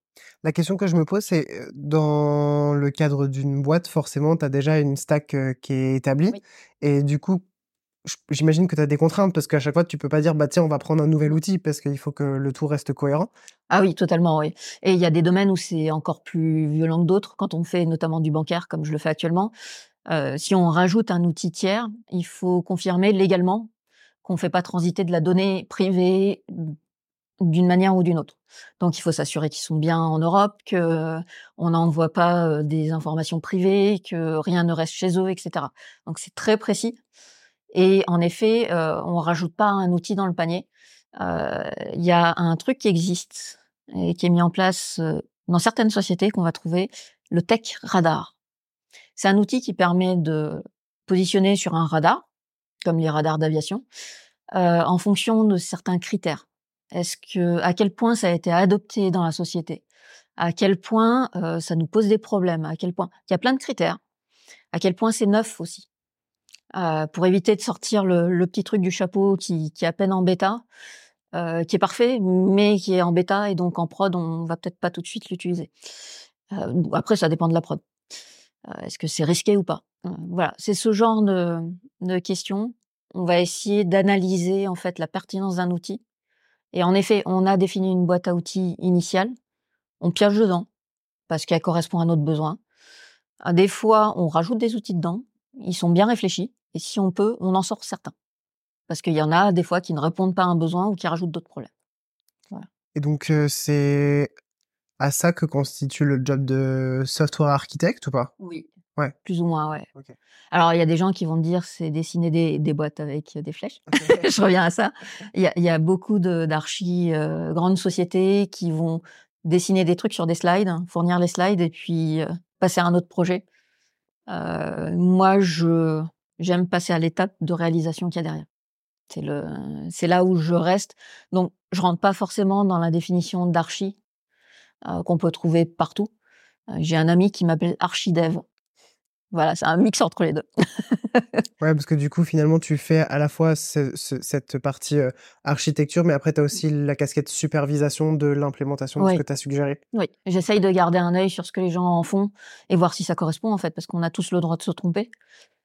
La question que je me pose, c'est dans le cadre d'une boîte, forcément, tu as déjà une stack qui est établie. Et du coup, j'imagine que tu as des contraintes parce qu'à chaque fois, tu peux pas dire, bah tiens, on va prendre un nouvel outil parce qu'il faut que le tout reste cohérent. Ah oui, totalement, oui. Et il y a des domaines où c'est encore plus violent que d'autres. Quand on fait notamment du bancaire, comme je le fais actuellement, euh, si on rajoute un outil tiers, il faut confirmer légalement qu'on fait pas transiter de la donnée privée d'une manière ou d'une autre. Donc il faut s'assurer qu'ils sont bien en Europe, que on n'envoie pas euh, des informations privées, que rien ne reste chez eux, etc. Donc c'est très précis. Et en effet, euh, on rajoute pas un outil dans le panier. Euh, il y a un truc qui existe et qui est mis en place euh, dans certaines sociétés qu'on va trouver, le Tech Radar. C'est un outil qui permet de positionner sur un radar, comme les radars d'aviation, euh, en fonction de certains critères. Est-ce que, à quel point ça a été adopté dans la société, à quel point euh, ça nous pose des problèmes, à quel point il y a plein de critères, à quel point c'est neuf aussi. Euh, pour éviter de sortir le, le, petit truc du chapeau qui, qui est à peine en bêta, euh, qui est parfait, mais qui est en bêta et donc en prod, on va peut-être pas tout de suite l'utiliser. Euh, après, ça dépend de la prod. Euh, est-ce que c'est risqué ou pas? Euh, Voilà, c'est ce genre de, de questions. On va essayer d'analyser en fait la pertinence d'un outil. Et en effet, on a défini une boîte à outils initiale. On pioche dedans parce qu'elle correspond à notre besoin. Des fois, on rajoute des outils dedans. Ils sont bien réfléchis. Et si on peut, on en sort certains. Parce qu'il y en a des fois qui ne répondent pas à un besoin ou qui rajoutent d'autres problèmes. Voilà. Et donc, c'est à ça que constitue le job de software architecte ou pas? Oui. Ouais. Plus ou moins, ouais. Alors, il y a des gens qui vont dire c'est dessiner des, des, boîtes avec des flèches. *laughs* Je reviens à ça. Il y a, y a beaucoup d'archis, euh, grandes sociétés qui vont dessiner des trucs sur des slides, fournir les slides et puis euh, passer à un autre projet. Euh, moi, je j'aime passer à l'étape de réalisation qu'il y a derrière. C'est le, c'est là où je reste. Donc, je rentre pas forcément dans la définition d'archi euh, qu'on peut trouver partout. Euh, j'ai un ami qui m'appelle archidev. Voilà, c'est un mix entre les deux. *laughs* ouais, parce que du coup, finalement, tu fais à la fois ce, ce, cette partie euh, architecture, mais après, tu as aussi la casquette supervision de l'implémentation de ce que tu as suggéré. Oui, j'essaye de garder un œil sur ce que les gens en font et voir si ça correspond, en fait, parce qu'on a tous le droit de se tromper.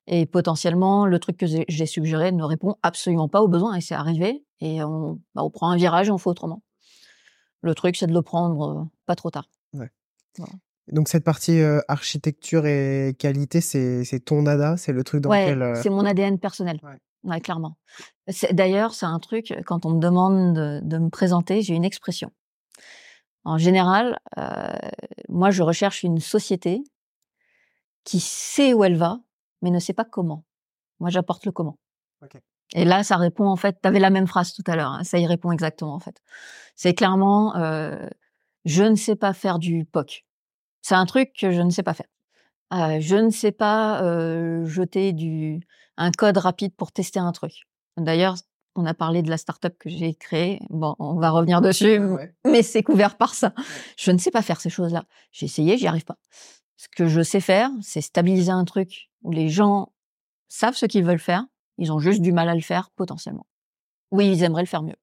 Et potentiellement, le truc que j'ai suggéré ne répond absolument pas aux besoins et c'est arrivé. Et on, bah, on prend un virage et on fait autrement. Le truc, c'est de le prendre euh, pas trop tard. Ouais. Donc cette partie euh, architecture et qualité, c'est ton dada, c'est le truc dans ouais, lequel. Euh... C'est mon ADN personnel. Ouais, ouais clairement. D'ailleurs, c'est un truc quand on me demande de, de me présenter, j'ai une expression. En général, euh, moi, je recherche une société qui sait où elle va, mais ne sait pas comment. Moi, j'apporte le comment. Okay. Et là, ça répond en fait. Tu avais la même phrase tout à l'heure. Hein, ça y répond exactement en fait. C'est clairement, euh, je ne sais pas faire du POC. C'est un truc que je ne sais pas faire. Euh, je ne sais pas euh, jeter du un code rapide pour tester un truc. D'ailleurs, on a parlé de la startup que j'ai créée. Bon, on va revenir dessus, mais c'est couvert par ça. Je ne sais pas faire ces choses-là. J'ai essayé, j'y arrive pas. Ce que je sais faire, c'est stabiliser un truc où les gens savent ce qu'ils veulent faire. Ils ont juste du mal à le faire potentiellement. Oui, ils aimeraient le faire mieux.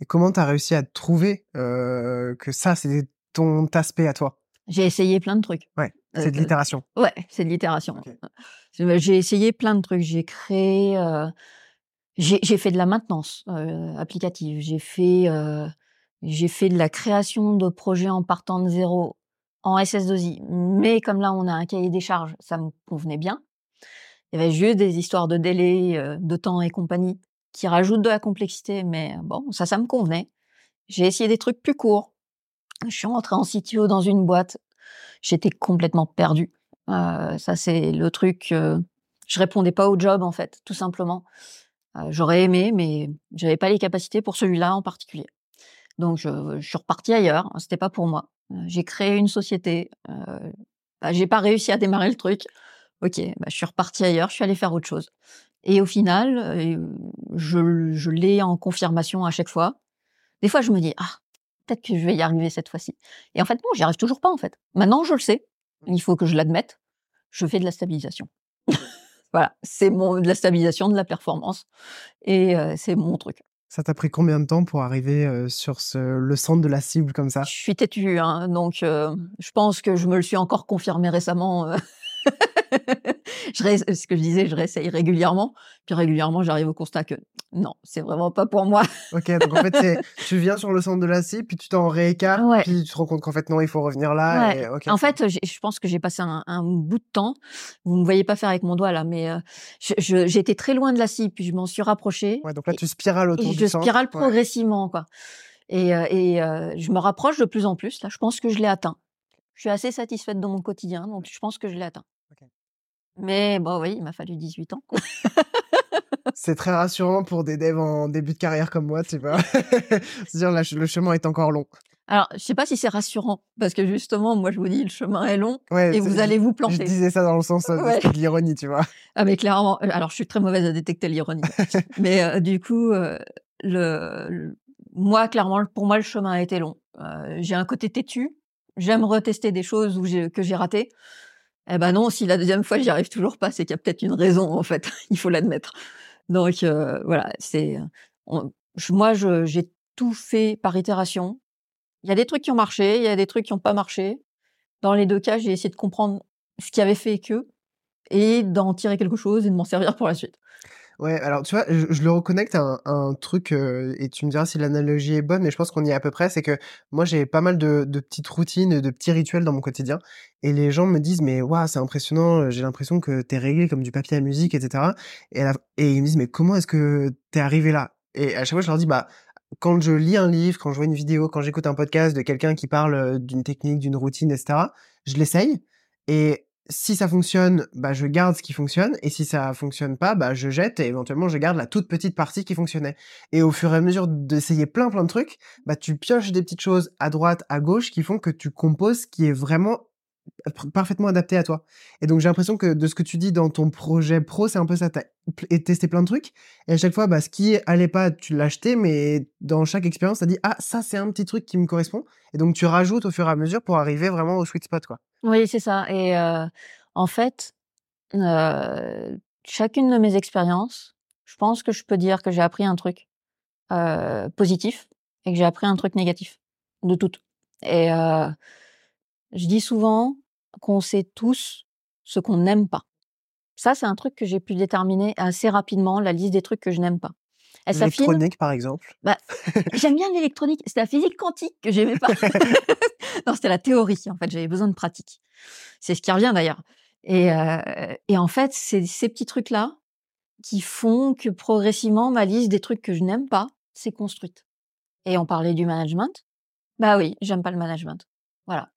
Et comment tu as réussi à trouver euh, que ça, c'est ton aspect à toi? J'ai essayé plein de trucs. Ouais, c'est de euh, l'itération. ouais, c'est de l'itération. J'ai essayé plein de trucs. J'ai créé, euh, j'ai fait de la maintenance applicative. J'ai fait, j'ai fait de la création de projets en partant de zéro en SS2I. Mais comme là, on a un cahier des charges, ça me convenait bien. Il y avait juste des histoires de délai, de temps et compagnie qui rajoute de la complexité, mais bon, ça, ça me convenait. J'ai essayé des trucs plus courts. Je suis rentrée en CTO dans une boîte. J'étais complètement perdue. Euh, ça, c'est le truc. Euh, je répondais pas au job, en fait, tout simplement. Euh, j'aurais aimé, mais j'avais pas les capacités pour celui-là en particulier. Donc, je, suis repartie ailleurs. C'était pas pour moi. Euh, j'ai créé une société. Bah, j'ai pas réussi à démarrer le truc. Ok, bah, je suis repartie ailleurs. Je suis allée faire autre chose. Et au final, je, je l'ai en confirmation à chaque fois. Des fois, je me dis, ah, peut-être que je vais y arriver cette fois-ci. Et en fait, non, j'y arrive toujours pas, en fait. Maintenant, je le sais. Il faut que je l'admette. Je fais de la stabilisation. *laughs* voilà, c'est mon de la stabilisation, de la performance, et euh, c'est mon truc. Ça t'a pris combien de temps pour arriver euh, sur ce, le centre de la cible comme ça? Je suis têtue, hein, donc je pense que je me le suis encore confirmé récemment. *laughs* je ce que je disais, je réessaye régulièrement. Puis régulièrement, j'arrive au constat que non, c'est vraiment pas pour moi. ok, donc en fait, *laughs* tu viens sur le centre de la cible, puis tu t'en réécartes, puis tu te rends compte qu'en fait, non, il faut revenir là. En fait, je pense que j'ai passé un, bout de temps. Vous me voyez pas faire avec mon doigt là, mais euh, été très loin de la cible, puis je m'en suis rapprochée. Ouais, donc là, tu spirales autour et du je spirale progressivement, quoi. Et, euh, et euh, je me rapproche de plus en plus. Là, je pense que je l'ai atteint. Je suis assez satisfaite dans mon quotidien, donc je pense que je l'ai atteint. Mais bon, oui, il m'a fallu 18 ans. *laughs* c'est très rassurant pour des devs en début de carrière comme moi, tu vois. *laughs* C'est-à-dire, le chemin est encore long. Alors, je sais pas si c'est rassurant, parce que justement, moi, je vous dis, le chemin est long et vous allez vous planter. Je disais ça dans le sens *laughs* euh, de l'ironie, tu vois. Ah, mais clairement, euh, alors je suis très mauvaise à détecter l'ironie. mais euh, du coup, le, moi, clairement, pour moi, le chemin a été long. j'ai un côté têtu. J'aime retester des choses que j'ai ratées. Eh ben non, si la deuxième fois j'y arrive toujours pas, c'est qu'il y a peut-être une raison en fait. *laughs* Il faut l'admettre. Donc euh, voilà, c'est moi j'ai tout fait par itération. Il y a des trucs qui ont marché, il y a des trucs qui n'ont pas marché. Dans les deux cas, j'ai essayé de comprendre ce qui avait fait que et d'en tirer quelque chose et de m'en servir pour la suite. Ouais, alors tu vois, je, le reconnecte à un, truc, euh, et tu me diras si l'analogie est bonne, mais je pense qu'on y est à peu près, c'est que moi j'ai pas mal de, petites routines, de petits rituels dans mon quotidien, et les gens me disent, mais waouh, c'est impressionnant, euh, j'ai l'impression que t'es réglé comme du papier à musique, etc. Et, et ils me disent, mais comment est-ce que t'es arrivé là? Et à chaque fois je leur dis, bah, quand je lis un livre, quand je vois une vidéo, quand j'écoute un podcast de quelqu'un qui parle euh, d'une technique, d'une routine, etc., je l'essaye, et si ça fonctionne, bah, je garde ce qui fonctionne, et si ça fonctionne pas, bah, je jette, et éventuellement, je garde la toute petite partie qui fonctionnait. Et au fur et à mesure d'essayer plein plein de trucs, bah, tu pioches des petites choses à droite, à gauche, qui font que tu composes qui est vraiment parfaitement adapté à toi. Et donc j'ai l'impression que de ce que tu dis dans ton projet pro, c'est un peu ça. Tu as testé plein de trucs. Et à chaque fois, bah, ce qui allait pas, tu acheté, mais dans chaque expérience, tu as dit, ah, ça, c'est un petit truc qui me correspond. Et donc tu rajoutes au fur et à mesure pour arriver vraiment au sweet spot. Quoi. Oui, c'est ça. Et en fait, chacune de mes expériences, je pense que je peux dire que j'ai appris un truc positif et que j'ai appris un truc négatif. De toutes. Et je dis souvent qu'on sait tous ce qu'on n'aime pas. Ça, c'est un truc que j'ai pu déterminer assez rapidement, la liste des trucs que je n'aime pas. L'électronique, par exemple. Bah, j'aime bien l'électronique. C'était la physique quantique que j'aimais pas. *laughs* non, c'était la théorie. En fait, j'avais besoin de pratique. C'est ce qui revient d'ailleurs. Et, euh, et en fait, c'est ces petits trucs-là qui font que progressivement, ma liste des trucs que je n'aime pas s'est construite. Et on parlait du management. Bah oui, j'aime pas le management. Voilà.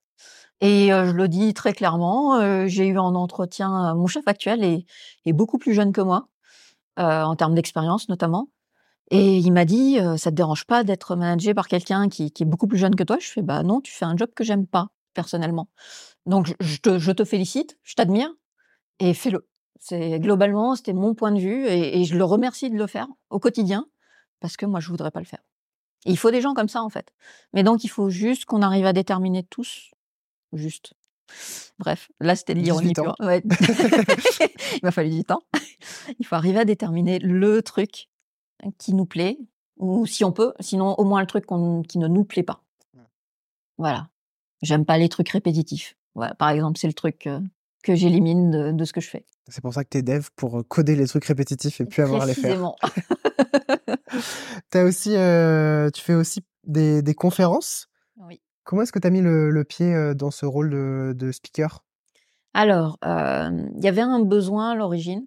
Et je le dis très clairement, j'ai eu en entretien mon chef actuel est, est beaucoup plus jeune que moi, en termes d'expérience notamment. Et il m'a dit, ça te dérange pas d'être managé par quelqu'un qui, qui, est beaucoup plus jeune que toi? Je fais, bah non, tu fais un job que j'aime pas. personnellement. Donc je te, je te félicite, je t'admire et fais-le. C'est globalement, c'était mon point de vue et, et, je le remercie de le faire au quotidien parce que moi je voudrais pas le faire. Et il faut des gens comme ça en fait. Mais donc il faut juste qu'on arrive à déterminer tous, juste. Bref, là c'était de l'ironie pure. Ouais. *laughs* il m'a fallu du temps. il faut arriver à déterminer le truc qui nous plaît ou si on peut, sinon au moins le truc qui ne nous plaît pas. Voilà. J'aime pas les trucs répétitifs. Voilà, par exemple, c'est le truc euh, que j'élimine de, de, ce que je fais. C'est pour ça que tu es dev pour euh, coder les trucs répétitifs et puis avoir à les faire. *laughs* as aussi, euh, tu fais aussi des, des conférences. Oui. Comment est-ce que tu as mis le, le, pied dans ce rôle de, de speaker? Alors, il y avait un besoin à l'origine.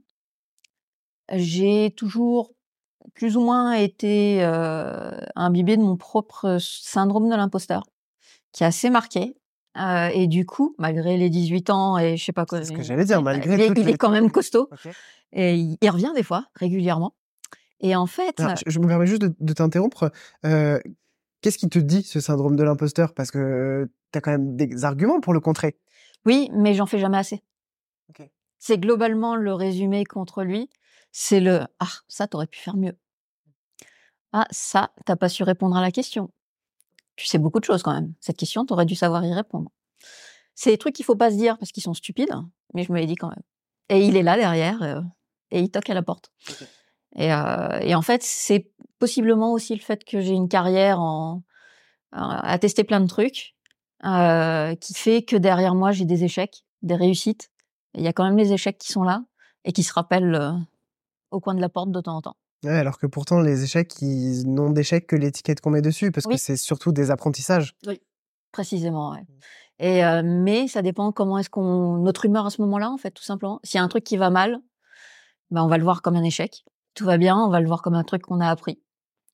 J'ai toujours plus ou moins été euh, imbibée de mon propre syndrome de l'imposteur, qui est assez marqué. Euh, et du coup, malgré les 18 ans et je sais pas quoi. C'est ce que j'allais dire, malgré il, il est quand même costaud. Et il, revient des fois, régulièrement. Et en fait. je, me permets juste de, t'interrompre. Euh, Qu'est-ce qui te dit ce syndrome de l'imposteur? Parce que tu as quand même des arguments pour le contrer. Oui, mais j'en fais jamais assez. C'est globalement le résumé contre lui. C'est le Ah, ça, t'aurais pu faire mieux. Ah, ça, t'as pas su répondre à la question tu sais beaucoup de choses quand même. Cette question, tu aurais dû savoir y répondre. C'est des trucs qu'il faut pas se dire parce qu'ils sont stupides, mais je me l'ai dit quand même. Et il est là derrière euh, et il toque à la porte. Et, euh, et, en fait, c'est possiblement aussi le fait que j'ai une carrière en, à tester plein de trucs euh, qui fait que derrière moi, j'ai des échecs, des réussites. Il y a quand même les échecs qui sont là et qui se rappellent au coin de la porte de temps en temps alors que pourtant, les échecs, ils n'ont d'échecs que l'étiquette qu'on met dessus, parce que c'est surtout des apprentissages. Oui, précisément. Ouais. Et mais ça dépend comment est-ce qu'on notre humeur à ce moment-là, en fait, tout simplement. S'il y a un truc qui va mal, ben on va le voir comme un échec. Tout va bien, on va le voir comme un truc qu'on a appris.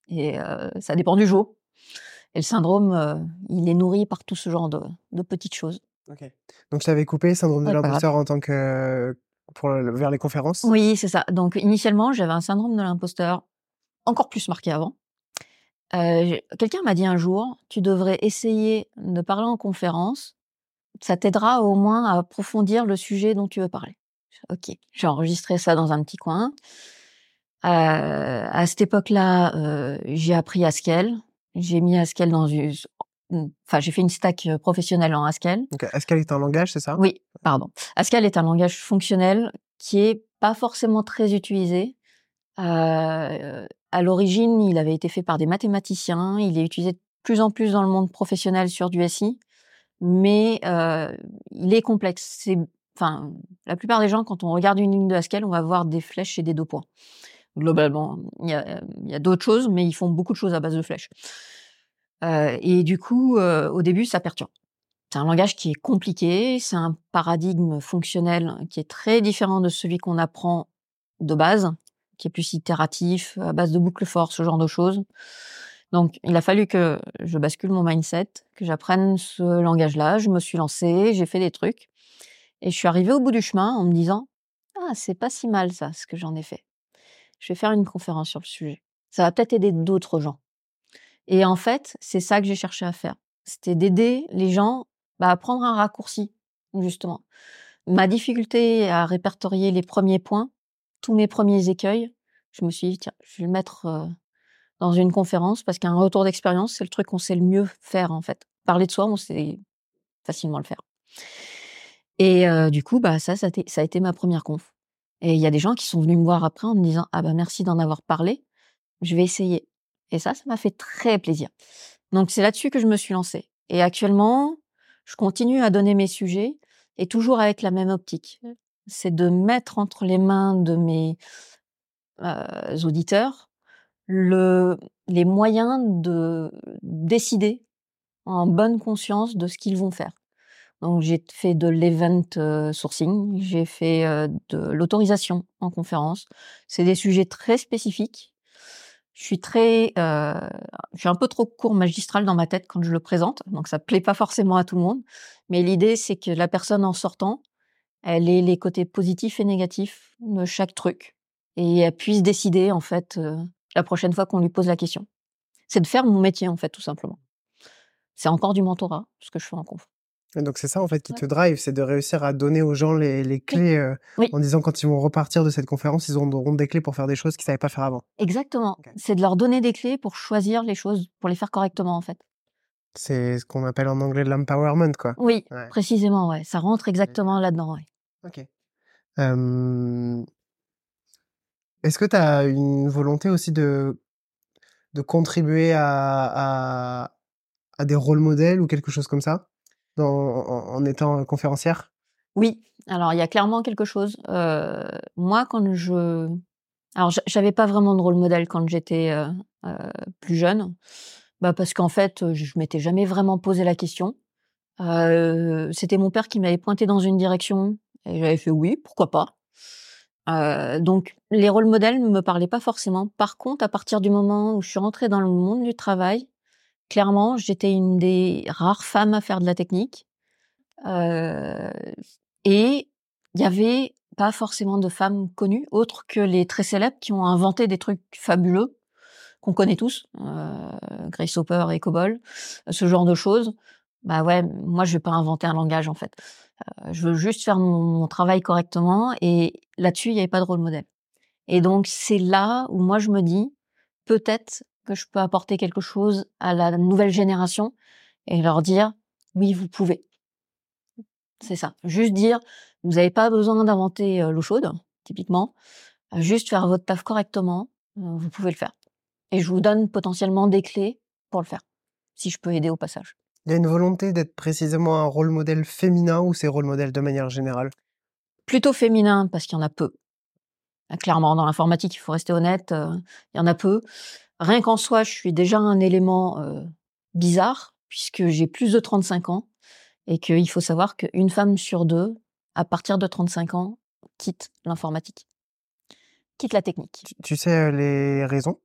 Et ça dépend du jour. Et le syndrome, il est nourri par tout ce genre de, de petites choses. Ok. Donc, je t'avais coupé syndrome de l'imposteur en tant que vers les conférences? Oui, c'est ça. Donc initialement, j'avais un syndrome de l'imposteur encore plus marqué avant. Euh, Quelqu'un m'a dit un jour, tu devrais essayer de parler en conférence. Ça t'aidera au moins à approfondir le sujet dont tu veux parler. Ok, j'ai enregistré ça dans un petit coin. Euh, à cette époque-là, euh, j'ai appris Haskell. J'ai mis Haskell dans une, enfin, j'ai fait une stack euh, professionnelle en Haskell. Donc, Haskell est un langage, c'est ça? Oui, pardon. Haskell est un langage fonctionnel qui est pas forcément très utilisé. Euh, à l'origine, il avait été fait par des mathématiciens. Il est utilisé de plus en plus dans le monde professionnel sur du SI, mais euh, il est complexe. C'est, enfin, la plupart des gens, quand on regarde une ligne de Haskell, on va voir des flèches et des deux points. Globalement, il y a, il y a d'autres choses, mais ils font beaucoup de choses à base de flèches. Euh, et du coup, euh, au début, ça perturbe. C'est un langage qui est compliqué, c'est un paradigme fonctionnel qui est très différent de celui qu'on apprend de base, qui est plus itératif, à base de boucles fortes, ce genre de choses. Donc, il a fallu que je bascule mon mindset, que j'apprenne ce langage-là. Je me suis lancée, j'ai fait des trucs. Et je suis arrivée au bout du chemin en me disant, ah, c'est pas si mal ça, ce que j'en ai fait. Je vais faire une conférence sur le sujet. Ça va peut-être aider d'autres gens. Et en fait, c'est ça que j'ai cherché à faire. C'était d'aider les gens bah, à prendre un raccourci, justement. Ma difficulté à répertorier les premiers points, tous mes premiers écueils, je me suis dit, tiens, je vais le mettre euh, dans une conférence parce qu'un retour d'expérience, c'est le truc qu'on sait le mieux faire, en fait. Parler de soi, on sait facilement le faire. Et euh, du coup, bah, ça, ça a, été, ça a été ma première conf. Et il y a des gens qui sont venus me voir après en me disant, ah bah merci d'en avoir parlé, je vais essayer. Et ça, ça m'a fait très plaisir. Donc c'est là-dessus que je me suis lancée. Et actuellement, je continue à donner mes sujets et toujours avec la même optique. Mmh. C'est de mettre entre les mains de mes euh, auditeurs le, les moyens de décider en bonne conscience de ce qu'ils vont faire. Donc j'ai fait de l'event euh, sourcing, j'ai fait euh, de l'autorisation en conférence. C'est des sujets très spécifiques je suis très, euh, je suis un peu trop court magistral dans ma tête quand je le présente, donc ça plaît pas forcément à tout le monde. Mais l'idée, c'est que la personne en sortant, elle ait les côtés positifs et négatifs de chaque truc et elle puisse décider en fait euh, la prochaine fois qu'on lui pose la question. C'est de faire mon métier en fait, tout simplement. C'est encore du mentorat, ce que je fais en conf. Donc c'est ça en fait qui te drive, c'est de réussir à donner aux gens les, les clés euh, en disant quand ils vont repartir de cette conférence, ils auront des clés pour faire des choses qu'ils savaient pas faire avant. Exactement. C'est de leur donner des clés pour choisir les choses, pour les faire correctement en fait. C'est ce qu'on appelle en anglais l'empowerment quoi. Oui, précisément ouais. Ça rentre exactement là-dedans. Ouais. Ok. Est-ce que tu as une volonté aussi de de contribuer à, à, à des rôles modèles ou quelque chose comme ça? En, étant conférencière? Oui, alors il y a clairement quelque chose. Euh, moi, quand je... Alors, j'avais pas vraiment de rôle modèle quand j'étais euh, euh, plus jeune, bah parce qu'en fait, je m'étais jamais vraiment posé la question. C'était mon père qui m'avait pointé dans une direction et j'avais fait oui, pourquoi pas. donc, les rôles modèles ne me parlaient pas forcément. Par contre, à partir du moment où je suis rentrée dans le monde du travail, clairement, j'étais une des rares femmes à faire de la technique. Euh, et il y avait pas forcément de femmes connues, autres que les très célèbres qui ont inventé des trucs fabuleux qu'on connaît tous, euh, Grace Hopper et Cobol, ce genre de choses. Bah ouais, moi je vais pas inventer un langage en fait. Euh, je veux juste faire mon, mon travail correctement et là-dessus il n'y avait pas de rôle modèle. Et donc c'est là où moi je me dis peut-être que je peux apporter quelque chose à la nouvelle génération et leur dire oui, vous pouvez. C'est ça. Juste dire, vous n'avez pas besoin d'inventer l'eau chaude, typiquement. Juste faire votre taf correctement, vous pouvez le faire. Et je vous donne potentiellement des clés pour le faire, si je peux aider au passage. Il y a une volonté d'être précisément un rôle modèle féminin ou c'est rôle modèle de manière générale? Plutôt féminin, parce qu'il y en a peu. Clairement, dans l'informatique, il faut rester honnête, il y en a peu. Rien qu'en soi, je suis déjà un élément euh, bizarre, puisque j'ai plus de 35 ans, et qu'il faut savoir qu'une femme sur deux, à partir de 35 ans, quitte l'informatique, quitte la technique. Tu, sais euh, les raisons?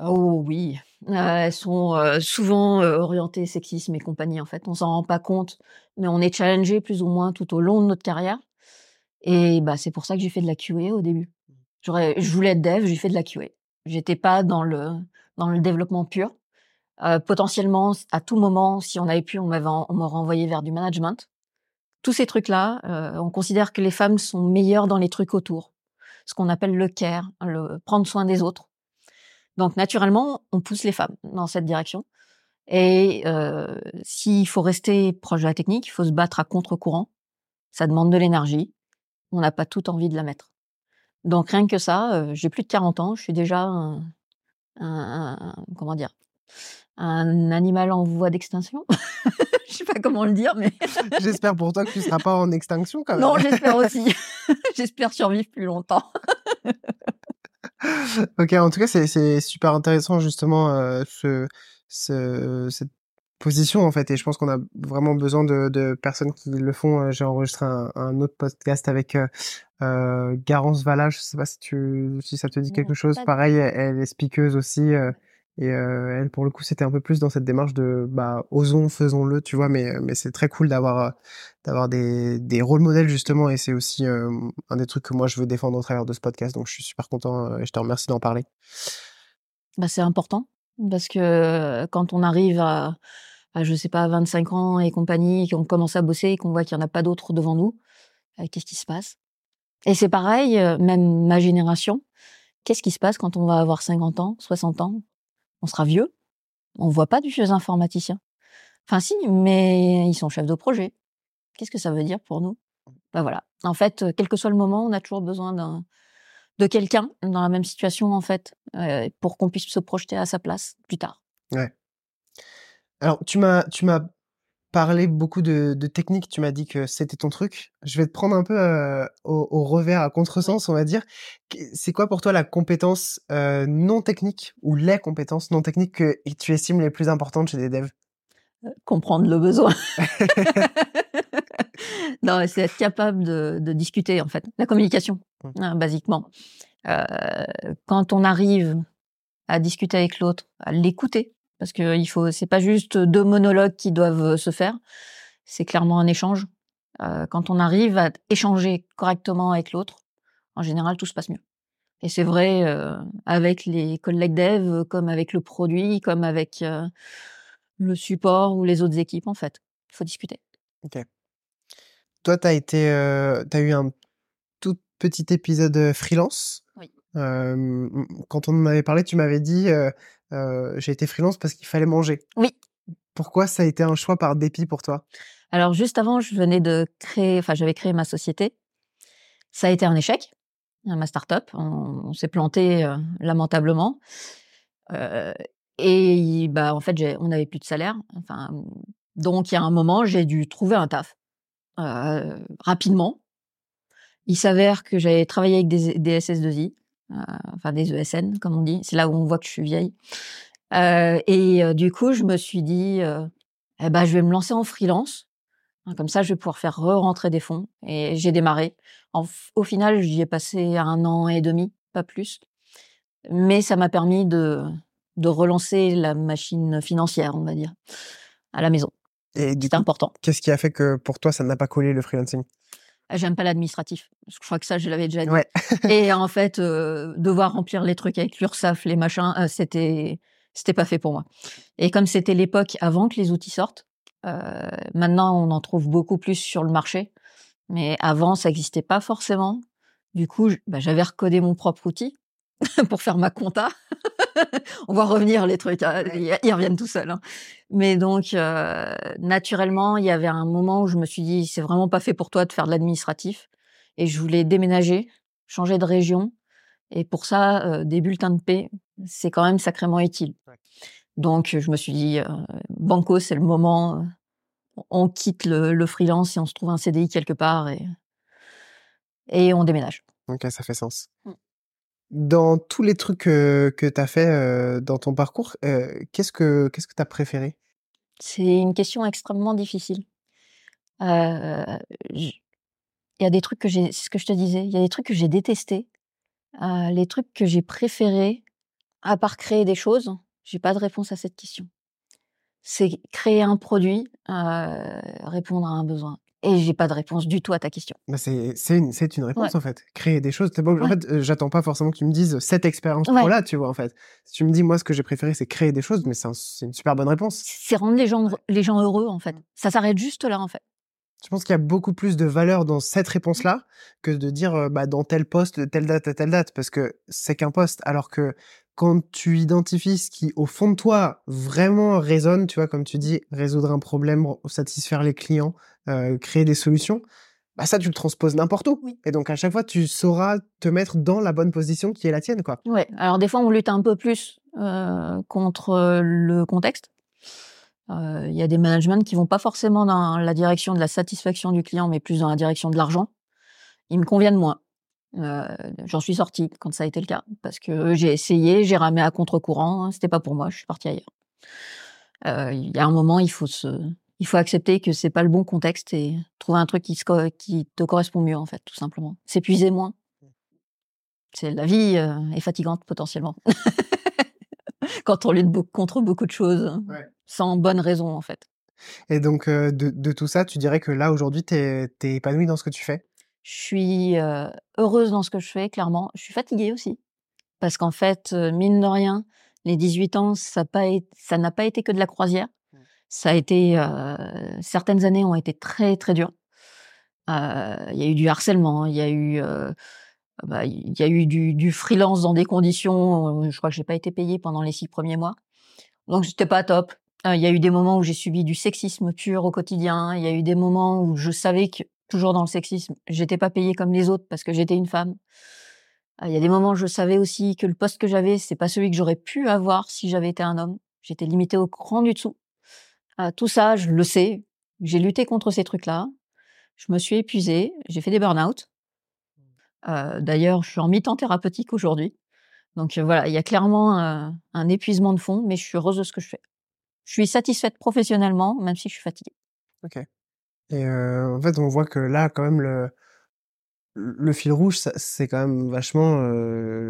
Oh oui, euh, elles sont souvent orientées sexisme et compagnie en fait. On s'en rend pas compte, mais on est challengé plus ou moins tout au long de notre carrière. Et bah c'est pour ça que j'ai fait de la QA au début. je voulais être dev, j'ai fait de la QA. J'étais pas dans le dans le développement pur. Euh, potentiellement, à tout moment, si on avait pu, on m'avait on m'aurait envoyé vers du management. Tous ces trucs-là, euh, on considère que les femmes sont meilleures dans les trucs autour, ce qu'on appelle le care, le prendre soin des autres. Donc naturellement, on pousse les femmes dans cette direction. Et euh, s'il faut rester proche de la technique, il faut se battre à contre-courant. Ça demande de l'énergie. On n'a pas toute envie de la mettre. Donc rien que ça, euh, j'ai plus de 40 ans, je suis déjà un, un, comment dire, un animal en voie d'extinction. *laughs* je sais pas comment le dire, mais *laughs* j'espère pour toi que tu seras pas en extinction quand même. Non, j'espère *laughs* aussi. j'espère survivre plus longtemps. ok, en tout cas, c'est super intéressant justement euh, ce, ce, cette position en fait et je pense qu'on a vraiment besoin de, de, personnes qui le font. Euh, j'ai enregistré un, un, autre podcast avec euh, euh, Garance Valla je sais pas si tu si ça te dit quelque chose. pareil elle, est speakeuse aussi euh, et euh, elle pour le coup c'était un peu plus dans cette démarche de bah osons faisons-le tu vois mais mais c'est très cool d'avoir d'avoir des des rôles modèles justement et c'est aussi un des trucs que moi je veux défendre au travers de ce podcast donc je suis super content et je te remercie d'en parler. Bah c'est important parce que quand on arrive à, à, je sais pas, 25 ans et compagnie, qu'on commence à bosser et qu'on voit qu'il n'y en a pas d'autres devant nous, qu'est-ce qui se passe? Et c'est pareil, même ma génération, qu'est-ce qui se passe quand on va avoir 50 ans, 60 ans? On sera vieux, on voit pas du vieux informaticien. Enfin si, mais ils sont chefs de projet. Qu'est-ce que ça veut dire pour nous? Ben voilà. En fait, quel que soit le moment, on a toujours besoin d'un de quelqu'un dans la même situation en fait, euh, pour qu'on puisse se projeter à sa place plus tard. Ouais. Alors tu m'as tu m'as parlé beaucoup de, de technique, tu m'as dit que c'était ton truc. Je vais te prendre un peu euh, au, au, revers, à contresens, on va dire. C'est quoi pour toi la compétence euh, non technique ou les compétences non techniques que tu estimes les plus importantes chez des devs? Comprendre le besoin. *laughs* *laughs* non, c'est être capable de, de, discuter en fait, la communication, hein, basiquement. Euh, quand on arrive à discuter avec l'autre, à l'écouter, parce que il faut, c'est pas juste deux monologues qui doivent se faire, c'est clairement un échange. Euh, quand on arrive à échanger correctement avec l'autre, en général, tout se passe mieux. Et c'est vrai euh, avec les collègues dev, comme avec le produit, comme avec euh, le support ou les autres équipes, en fait. Il faut discuter. OK. Toi, tu as été, as eu un tout petit épisode, freelance. Oui. quand on en avait parlé, tu m'avais dit, «J'ai été freelance parce qu'il fallait manger». Oui. Pourquoi ça a été un choix par dépit pour toi? Alors juste avant, je venais de créer enfin, j'avais créé ma société. Ça a été un échec, ma start-up. On, s'est planté lamentablement. et bah, en fait, on n'avait plus de salaire. Enfin, donc, il y a un moment, j'ai dû trouver un taf rapidement. Il s'avère que j'avais travaillé avec des, des SS2I, enfin des ESN, comme on dit. C'est là où on voit que je suis vieille. et du coup, je me suis dit, eh ben, je vais me lancer en freelance. Hein, comme ça, je vais pouvoir faire re-rentrer des fonds. Et j'ai démarré. au final, j'y ai passé un an et demi, pas plus. Mais ça m'a permis de, de relancer la machine financière, on va dire, à la maison. C'est important. Qu'est-ce qui a fait que pour toi, ça n'a pas collé le freelancing? Ah, J'aime pas l'administratif. Je crois que ça, je l'avais déjà dit. *laughs* et en fait, euh, devoir remplir les trucs avec l'URSSAF, les machins, euh, c'était c'était pas fait pour moi. Et comme c'était l'époque avant que les outils sortent, euh, maintenant on en trouve beaucoup plus sur le marché, mais avant ça n'existait pas forcément. Du coup, bah, j'avais recodé mon propre outil *laughs* pour faire ma compta. *laughs* on va revenir les trucs, hein, ils, reviennent tout seuls. Hein. Mais donc, euh, naturellement, il y avait un moment où je me suis dit, c'est vraiment pas fait pour toi de faire de l'administratif. Et je voulais déménager, changer de région. Et pour ça, euh, des bulletins de paix, c'est quand même sacrément utile. Donc, je me suis dit, euh, Banco, c'est le moment. On quitte le, freelance et on se trouve un CDI quelque part et, et on déménage. Ok, ça fait sens. Mmh. Dans tous les trucs que tu as fait dans ton parcours, qu'est-ce que qu'est-ce que tu as préféré? C'est une question extrêmement difficile. Il y a des trucs que j'ai, c'est ce que je te disais, il y a des trucs que j'ai détestés. les trucs que j'ai préférés, à part créer des choses, j'ai pas de réponse à cette question. C'est créer un produit, répondre à un besoin. Et j'ai pas de réponse du tout à ta question. Bah c'est une, une réponse en fait. Créer des choses. En fait, euh, j'attends pas forcément que tu me dises cette expérience ouais. là, tu vois en fait. Si tu me dis moi ce que j'ai préféré c'est créer des choses, mais c'est une super bonne réponse. C'est rendre les gens les gens heureux en fait. Ça s'arrête juste là en fait. Je pense qu'il y a beaucoup plus de valeur dans cette réponse-là que de dire bah, dans tel poste, de telle date à telle date, parce que c'est qu'un poste. Alors que quand tu identifies ce qui, au fond de toi, vraiment résonne, tu vois, comme tu dis, résoudre un problème, satisfaire les clients, euh, créer des solutions, bah ça, tu le transposes n'importe où. Et donc, à chaque fois, tu sauras te mettre dans la bonne position qui est la tienne, quoi. Ouais. Alors, des fois, on lutte un peu plus euh, contre le contexte. Euh, il y a des managements qui vont pas forcément dans la direction de la satisfaction du client, mais plus dans la direction de l'argent. Ils me conviennent moins. Euh, j'en suis sortie quand ça a été le cas parce que j'ai essayé, j'ai ramé à contre-courant, hein, c'était pas pour moi, je suis partie ailleurs. Euh, il y a un moment, il faut se, il faut accepter que c'est pas le bon contexte et trouver un truc qui, qui te correspond mieux en fait, tout simplement. S'épuiser moins. C'est la vie euh, est fatigante potentiellement *laughs* quand on lutte contre beaucoup de choses hein, sans bonne raison en fait. Et donc de, de, tout ça, tu dirais que là aujourd'hui, tu es, es épanoui dans ce que tu fais? Je suis heureuse dans ce que je fais, clairement. Je suis fatiguée aussi. Parce qu'en fait, mine de rien, les 18 ans, ça n'a pas été que de la croisière. Ça a été, certaines années ont été très très dures. Il y a eu du harcèlement, il y a eu, bah, il y a eu du, du, freelance dans des conditions. Je crois que j'ai pas été payée pendant les six premiers mois, donc c'était pas top. Il y a eu des moments où j'ai subi du sexisme pur au quotidien. Il y a eu des moments où je savais que toujours dans le sexisme, j'étais pas payée comme les autres parce que j'étais une femme. Il y a des moments, je savais aussi que le poste que j'avais, c'est pas celui que j'aurais pu avoir si j'avais été un homme. J'étais limitée au cran du dessous. Ah, tout ça, je le sais. J'ai lutté contre ces trucs-là. Je me suis épuisée. J'ai fait des burn-out. Euh, d'ailleurs, je suis en mi-temps thérapeutique aujourd'hui. Donc euh, voilà, il y a clairement euh, un épuisement de fond, mais je suis heureuse de ce que je fais. Je suis satisfaite professionnellement, même si je suis fatiguée. Ok. Et en fait, on voit que là, quand même, le, le fil rouge, c'est quand même vachement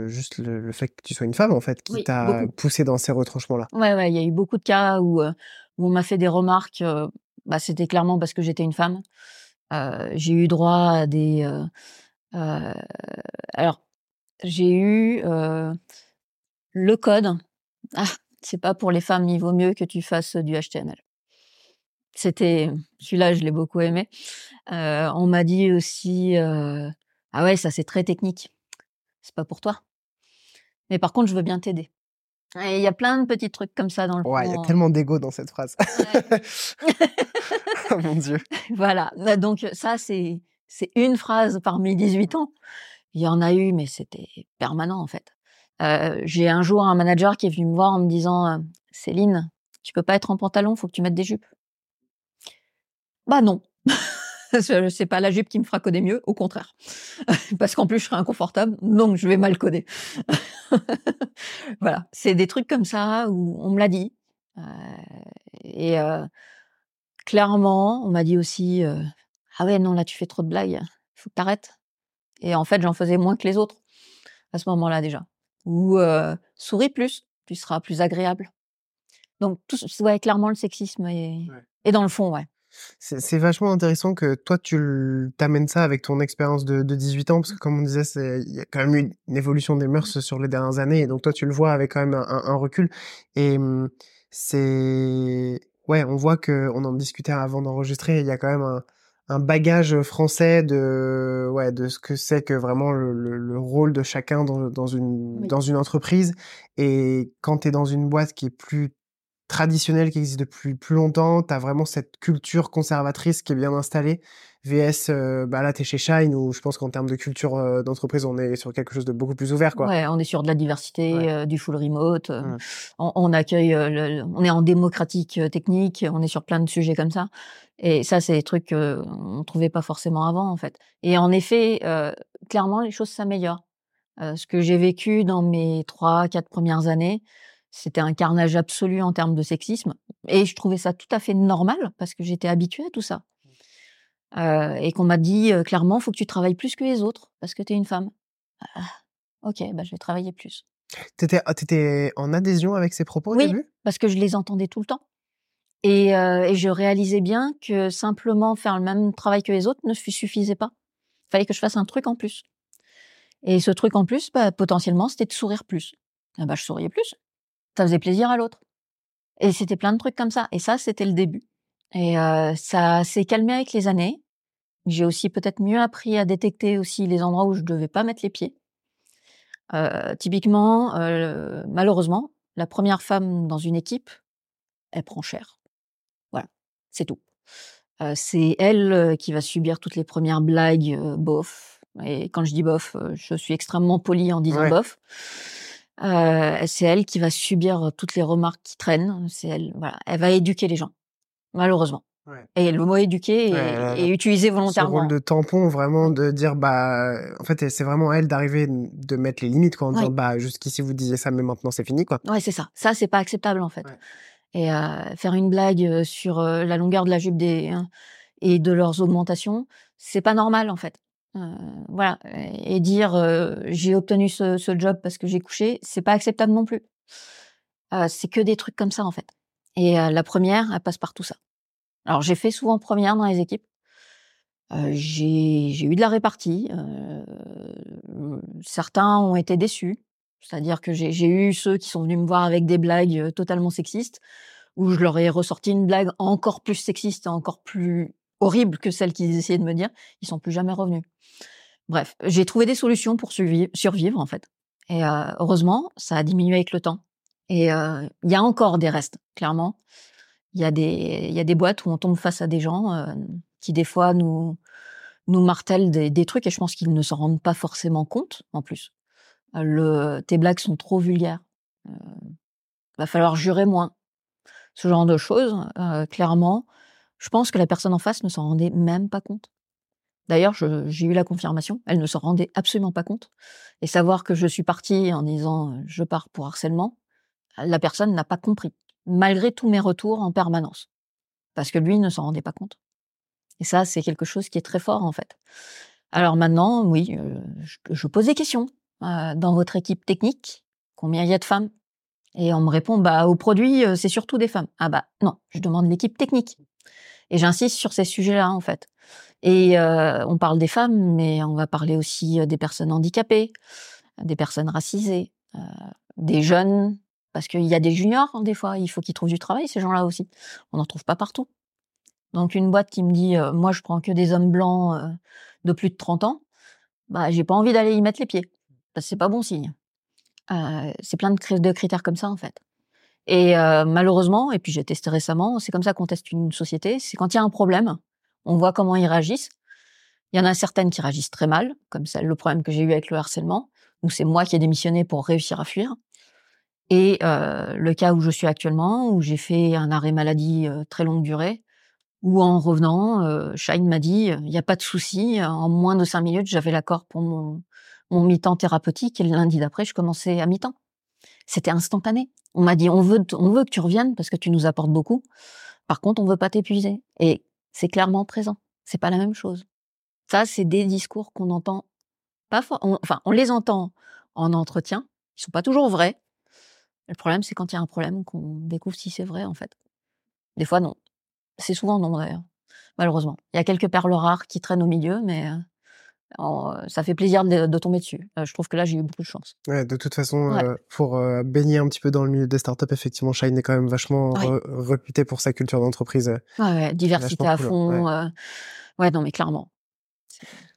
juste le, fait que tu sois une femme, en fait, qui t'a poussé dans ces retranchements-là. Ouais, ouais, il y a eu beaucoup de cas où, où on m'a fait des remarques. bah, c'était clairement parce que j'étais une femme. j'ai eu droit à des. alors, j'ai eu le code. Ah, c'est pas pour les femmes, il vaut mieux que tu fasses du HTML C'était celui-là, je l'ai beaucoup aimé. On m'a dit aussi ah ouais, ça c'est très technique. C'est pas pour toi. Mais par contre, je veux bien t'aider. Il y a plein de petits trucs comme ça dans le Ouais, il y a tellement d'ego dans cette phrase. *laughs* oh mon Dieu. *laughs* Voilà. Bah, donc, ça, c'est, c'est une phrase parmi 18 ans. Il y en a eu, mais c'était permanent, en fait. Euh, j'ai un jour un manager qui est venu me voir en me disant euh, Céline, tu peux pas être en pantalon, faut que tu mettes des jupes. Bah non. *laughs* c'est pas la jupe qui me fera coder mieux, au contraire. *laughs* Parce qu'en plus, je serai inconfortable, donc je vais mal coder. *laughs* voilà, c'est des trucs comme ça où on me l'a dit. Euh, et euh, clairement, on m'a dit aussi euh, Ah ouais, non, là, tu fais trop de blagues, faut que t'arrêtes. Et en fait, j'en faisais moins que les autres à ce moment-là déjà. Ou souris plus, tu seras plus agréable. Donc, tout, ouais, clairement, le sexisme est, est dans le fond, ouais. C'est vachement intéressant que toi, tu t'amènes ça avec ton expérience de, 18 ans, parce que comme on disait, il y a quand même eu une évolution des mœurs sur les dernières années, et donc toi, tu le vois avec quand même un, recul. Et mmh, c'est... Ouais, on voit que on en discutait avant d'enregistrer, il y a quand même un, bagage français de, ouais, de ce que c'est que vraiment le, rôle de chacun dans, une, dans une entreprise. Et quand tu es dans une boîte qui est plus traditionnel qui existe depuis plus longtemps, tu as vraiment cette culture conservatrice qui est bien installée. VS, euh, bah là, tu es chez Shine, où je pense qu'en termes de culture euh, d'entreprise, on est sur quelque chose de beaucoup plus ouvert. Quoi. Ouais, on est sur de la diversité, euh, du full remote. Mmh. On, accueille, on est en démocratique technique, on est sur plein de sujets comme ça. Et ça, c'est des trucs qu'on ne trouvait pas forcément avant, en fait. Et en effet, clairement, les choses s'améliorent. ce que j'ai vécu dans mes trois, quatre premières années, c'était un carnage absolu en termes de sexisme. Et je trouvais ça tout à fait normal parce que j'étais habituée à tout ça. Euh, et qu'on m'a dit clairement, clairement, faut que tu travailles plus que les autres parce que tu es une femme. Ah, ok, bah, je vais travailler plus. Tu étais, ah, en adhésion avec ces propos au oui, début? parce que je les entendais tout le temps. Et, et, je réalisais bien que simplement faire le même travail que les autres ne suffisait pas. Il fallait que je fasse un truc en plus. Et ce truc en plus, bah, potentiellement, c'était de sourire plus. Ah bah, je souriais plus ça faisait plaisir à l'autre. Et c'était plein de trucs comme ça. Et ça, c'était le début. Et euh, ça s'est calmé avec les années. J'ai aussi peut-être mieux appris à détecter aussi les endroits où je devais pas mettre les pieds. Euh, typiquement, euh, malheureusement, la première femme dans une équipe, elle prend cher. Voilà, c'est tout. c'est elle qui va subir toutes les premières blagues bof. Et quand je dis bof, je suis extrêmement poli en disant bof. Euh, c'est elle qui va subir toutes les remarques qui traînent. C'est elle, voilà, elle va éduquer les gens, malheureusement. Et le mot éduquer est, utilisé volontairement. Ce rôle de tampon, vraiment, de dire, bah, en fait, c'est vraiment elle d'arriver, de mettre les limites, quoi, en disant, bah, jusqu'ici vous disiez ça, mais maintenant c'est fini, quoi. Ouais, c'est ça. Ça, c'est pas acceptable, en fait. Et euh, faire une blague sur la longueur de la jupe des, hein, et de leurs augmentations, c'est pas normal, en fait. Euh, voilà, et dire j'ai obtenu ce, job parce que j'ai couché, c'est pas acceptable non plus. Euh, c'est que des trucs comme ça en fait. Et la première, elle passe par tout ça. Alors j'ai fait souvent première dans les équipes. j'ai eu de la répartie. certains ont été déçus. C'est-à-dire que j'ai eu ceux qui sont venus me voir avec des blagues totalement sexistes, où je leur ai ressorti une blague encore plus sexiste, encore plus horrible que celle qu'ils essayaient de me dire. Ils sont plus jamais revenus. Bref, j'ai trouvé des solutions pour survivre, en fait. Et euh, heureusement, ça a diminué avec le temps. Et euh, il y a encore des restes, clairement. Il y a des boîtes où on tombe face à des gens euh, qui des fois nous nous martèlent des, trucs et je pense qu'ils ne s'en rendent pas forcément compte en plus. Tes blagues sont trop vulgaires. va falloir jurer moins. Ce genre de choses, clairement, je pense que la personne en face ne s'en rendait même pas compte. D'ailleurs, j'ai eu la confirmation, elle ne s'en rendait absolument pas compte. Et savoir que je suis partie en disant je pars pour harcèlement, la personne n'a pas compris, malgré tous mes retours en permanence. Parce que lui ne s'en rendait pas compte. Et ça, c'est quelque chose qui est très fort en fait. Alors maintenant, oui, je, pose des questions. dans votre équipe technique, combien il y a de femmes? Et on me répond, bah au produit, c'est surtout des femmes. Ah bah non, je demande l'équipe technique. Et j'insiste sur ces sujets-là en fait. Et euh, on parle des femmes, mais on va parler aussi euh, des personnes handicapées, des personnes racisées, euh, des jeunes, parce qu'il y a des juniors hein, des fois, il faut qu'ils trouvent du travail, ces gens-là aussi. On n'en trouve pas partout. Donc une boîte qui me dit moi je prends que des hommes blancs de plus de 30 ans, bah j'ai pas envie d'aller y mettre les pieds. Parce que c'est pas bon signe. C'est plein de, critères comme ça en fait. Et euh, malheureusement, et puis j'ai testé récemment, c'est comme ça qu'on teste une société, c'est quand il y a un problème, on voit comment ils réagissent. Il y en a certaines qui réagissent très mal, comme ça, le problème que j'ai eu avec le harcèlement, où c'est moi qui ai démissionné pour réussir à fuir. Et euh, le cas où je suis actuellement, où j'ai fait un arrêt maladie euh, très longue durée, où en revenant, euh, Shine m'a dit, il n'y a pas de souci, en moins de cinq minutes, j'avais l'accord pour mon, mon mi-temps thérapeutique, et le lundi d'après, je commençais à mi-temps. C'était instantané. On m'a dit, on veut, on veut que tu reviennes parce que tu nous apportes beaucoup. Par contre, on veut pas t'épuiser. Et c'est clairement présent. C'est pas la même chose. Ça, c'est des discours qu'on entend pas fort. enfin, on les entend en entretien. Ils sont pas toujours vrais. Le problème, c'est quand il y a un problème qu'on découvre si c'est vrai, en fait. Des fois, non. C'est souvent non, d'ailleurs. Malheureusement. Il y a quelques perles rares qui traînent au milieu, mais euh, ça fait plaisir de, tomber dessus. Euh, je trouve que là, j'ai eu beaucoup de chance. Ouais, de toute façon, euh, pour euh, baigner un petit peu dans le milieu des startups, effectivement, Shine est quand même vachement réputé pour sa culture d'entreprise. Ouais, diversité à fond. Ouais. non, mais clairement.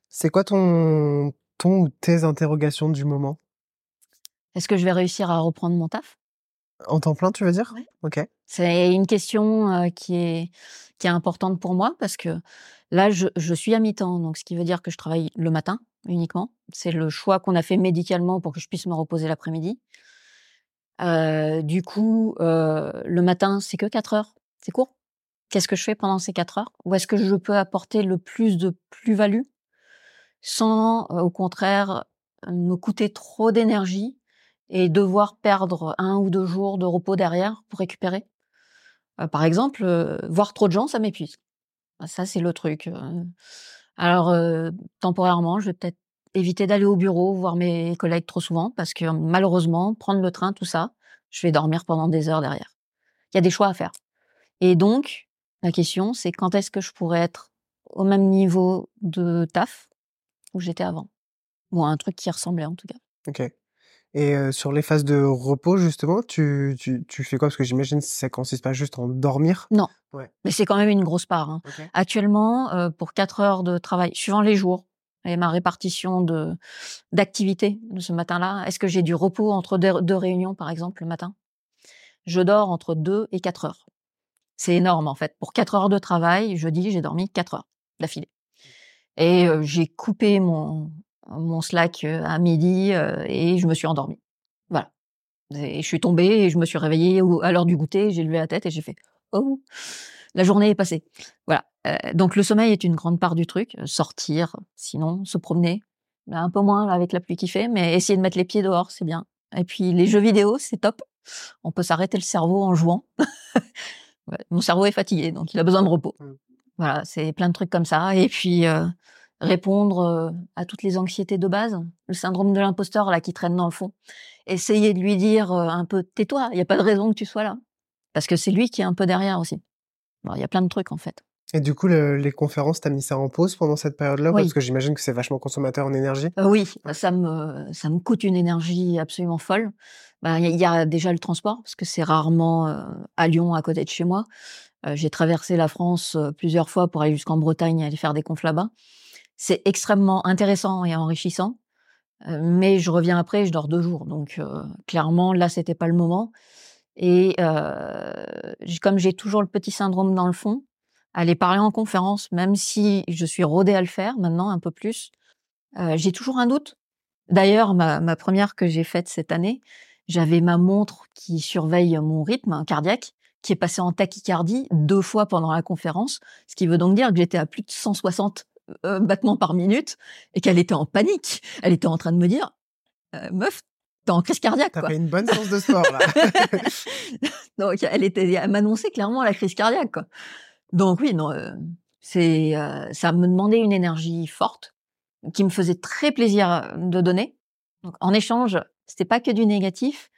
C'est quoi ton, ton ou tes interrogations du moment? Est-ce que je vais réussir à reprendre mon taf? En temps plein, tu veux dire? Ok. C'est une question qui est qui est importante pour moi parce que Là, je, je suis à mi-temps, donc ce qui veut dire que je travaille le matin uniquement. C'est le choix qu'on a fait médicalement pour que je puisse me reposer l'après-midi. Euh, du coup, euh, le matin, c'est que 4 heures. C'est court. Qu'est-ce que je fais pendant ces 4 heures? Où est-ce que je peux apporter le plus de plus-value sans, au contraire, me coûter trop d'énergie et devoir perdre un ou deux jours de repos derrière pour récupérer euh, Par exemple, euh, voir trop de gens, ça m'épuise. Bah, ça, c'est le truc. Alors, temporairement, je vais peut-être éviter d'aller au bureau, voir mes collègues trop souvent, parce que malheureusement, prendre le train, tout ça, je vais dormir pendant des heures derrière. Il y a des choix à faire. Et donc, la question, c'est quand est-ce que je pourrais être au même niveau de taf où j'étais avant? Ou un truc qui ressemblait en tout cas. Et sur les phases de repos, justement, tu, tu, tu fais quoi? Parce que j'imagine que ça consiste pas juste en dormir? Non. Ouais. Mais c'est quand même une grosse part. Hein. Actuellement, pour 4 heures de travail, suivant les jours et ma répartition de d'activité de ce matin-là, est-ce que j'ai du repos entre deux, réunions, par exemple, le matin? Je dors entre 2 et 4 heures. C'est énorme, en fait. Pour 4 heures de travail, je dis j'ai dormi 4 heures d'affilée. Et j'ai coupé mon, mon Slack euh, à midi euh, et je me suis endormie. Voilà. Et je suis tombée et je me suis réveillée à l'heure du goûter, j'ai levé la tête et j'ai fait oh la journée est passée. Voilà. Euh, donc le sommeil est une grande part du truc. Sortir, sinon se promener, un peu moins avec la pluie qui fait, mais essayer de mettre les pieds dehors, c'est bien. Et puis les jeux vidéo, c'est top. On peut s'arrêter le cerveau en jouant. *laughs* Mon cerveau est fatigué, donc il a besoin de repos. Mmh. Voilà, c'est plein de trucs comme ça. Et puis répondre à toutes les anxiétés de base, le syndrome de l'imposteur là qui traîne dans le fond. Essayer de lui dire un peu tais-toi, il n'y a pas de raison que tu sois là, parce que c'est lui qui est un peu derrière aussi. Il y a plein de trucs en fait. Et du coup, les conférences, t'as mis ça en pause pendant cette période-là? Parce que j'imagine que c'est vachement consommateur en énergie. oui, ça me ça me coûte une énergie absolument folle. Bah, il y, a déjà le transport parce que c'est rarement à Lyon, à côté de chez moi. J'ai traversé la France plusieurs fois pour aller jusqu'en Bretagne et aller faire des confs là-bas. C'est extrêmement intéressant et enrichissant, mais je reviens après, je dors deux jours, donc clairement là c'était pas le moment. Et comme j'ai toujours le petit syndrome dans le fond, aller parler en conférence, même si je suis rodée à le faire maintenant un peu plus, j'ai toujours un doute. D'ailleurs, ma, ma première que j'ai faite cette année, j'avais ma montre qui surveille mon rythme cardiaque qui est passée en tachycardie deux fois pendant la conférence, ce qui veut donc dire que j'étais à plus de 160 euh, battements par minute et qu'elle était en panique. Elle était en train de me dire, euh, meuf, t'es en crise cardiaque. T'as fait une bonne séance de *laughs* sport là. *laughs* Donc elle était, elle m'annonçait clairement la crise cardiaque. Quoi. Donc oui, non, euh, c'est, ça me demandait une énergie forte qui me faisait très plaisir de donner. Donc en échange, c'était pas que du négatif,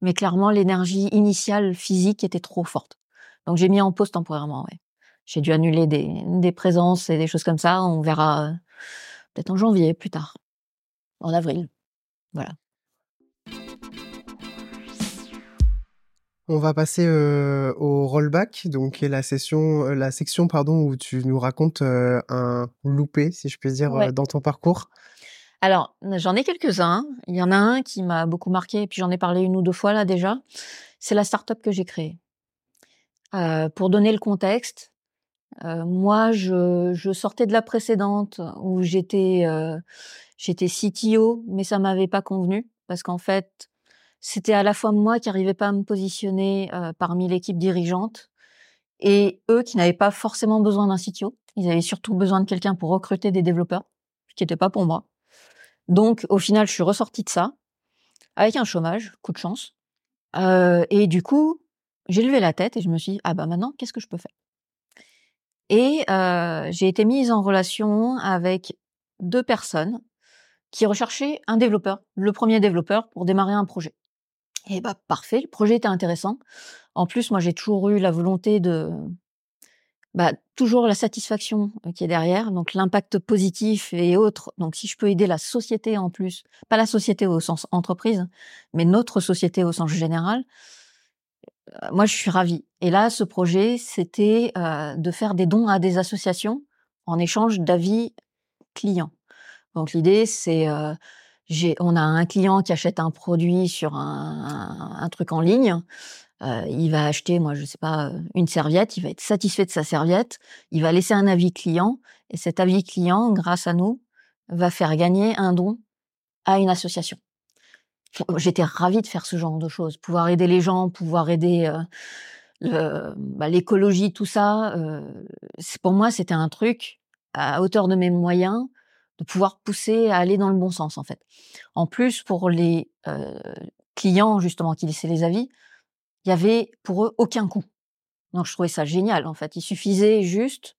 mais clairement l'énergie initiale physique était trop forte. Donc j'ai mis en pause temporairement. Ouais j'ai dû annuler des, des présences et des choses comme ça. On verra euh, peut-être en janvier, plus tard, en avril. Voilà. On va passer au rollback, donc qui est la session, la section pardon où tu nous racontes un loupé, si je puis dire, dans ton parcours. Alors, j'en ai quelques-uns. Il y en a un qui m'a beaucoup marqué, et puis j'en ai parlé une ou deux fois là déjà. C'est la start-up que j'ai créée. pour donner le contexte, moi, je, sortais de la précédente où j'étais j'étais CTO, mais ça m'avait pas convenu parce qu'en fait, c'était à la fois moi qui n'arrivais pas à me positionner parmi l'équipe dirigeante et eux qui n'avaient pas forcément besoin d'un CTO. Ils avaient surtout besoin de quelqu'un pour recruter des développeurs, ce qui n'était pas pour moi. Donc, au final, je suis ressortie de ça avec un chômage, coup de chance. et du coup, j'ai levé la tête et je me suis dit, ah bah maintenant, qu'est-ce que je peux faire? Et j'ai été mise en relation avec deux personnes qui recherchaient un développeur, le premier développeur pour démarrer un projet. Et bah parfait, le projet était intéressant. En plus, moi j'ai toujours eu la volonté de bah, toujours la satisfaction qui est derrière, donc l'impact positif et autres. Donc si je peux aider la société en plus, pas la société au sens entreprise, mais notre société au sens général, moi je suis ravie. Et là, ce projet, c'était de faire des dons à des associations en échange d'avis clients. Donc l'idée, c'est on a un client qui achète un produit sur un, truc en ligne. Euh, il va acheter, moi, je sais pas, une serviette. Il va être satisfait de sa serviette. Il va laisser un avis client. Et cet avis client, grâce à nous, va faire gagner un don à une association. J'étais ravie de faire ce genre de choses, pouvoir aider les gens, pouvoir aider euh, bah, l'écologie, tout ça. Euh, pour moi, c'était un truc à hauteur de mes moyens de pouvoir pousser à aller dans le bon sens en fait. En plus, pour les euh, clients justement qui laissaient les avis, il y avait pour eux aucun coût. Donc je trouvais ça génial en fait. Il suffisait juste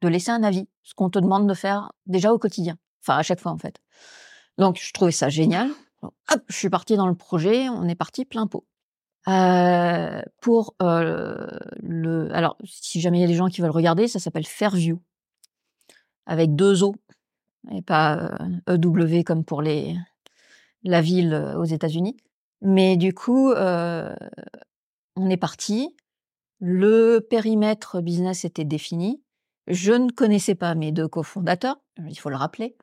de laisser un avis, ce qu'on te demande de faire déjà au quotidien, enfin à chaque fois en fait. Donc je trouvais ça génial. Hop, je suis partie dans le projet, on est parti plein pot. Euh, pour euh, le, alors si jamais il y a des gens qui veulent regarder, ça s'appelle Fairview avec deux O et pas EW comme pour les, la ville aux États-Unis. Mais du coup, on est parti. Le périmètre business était défini. Je ne connaissais pas mes deux cofondateurs, il faut le rappeler.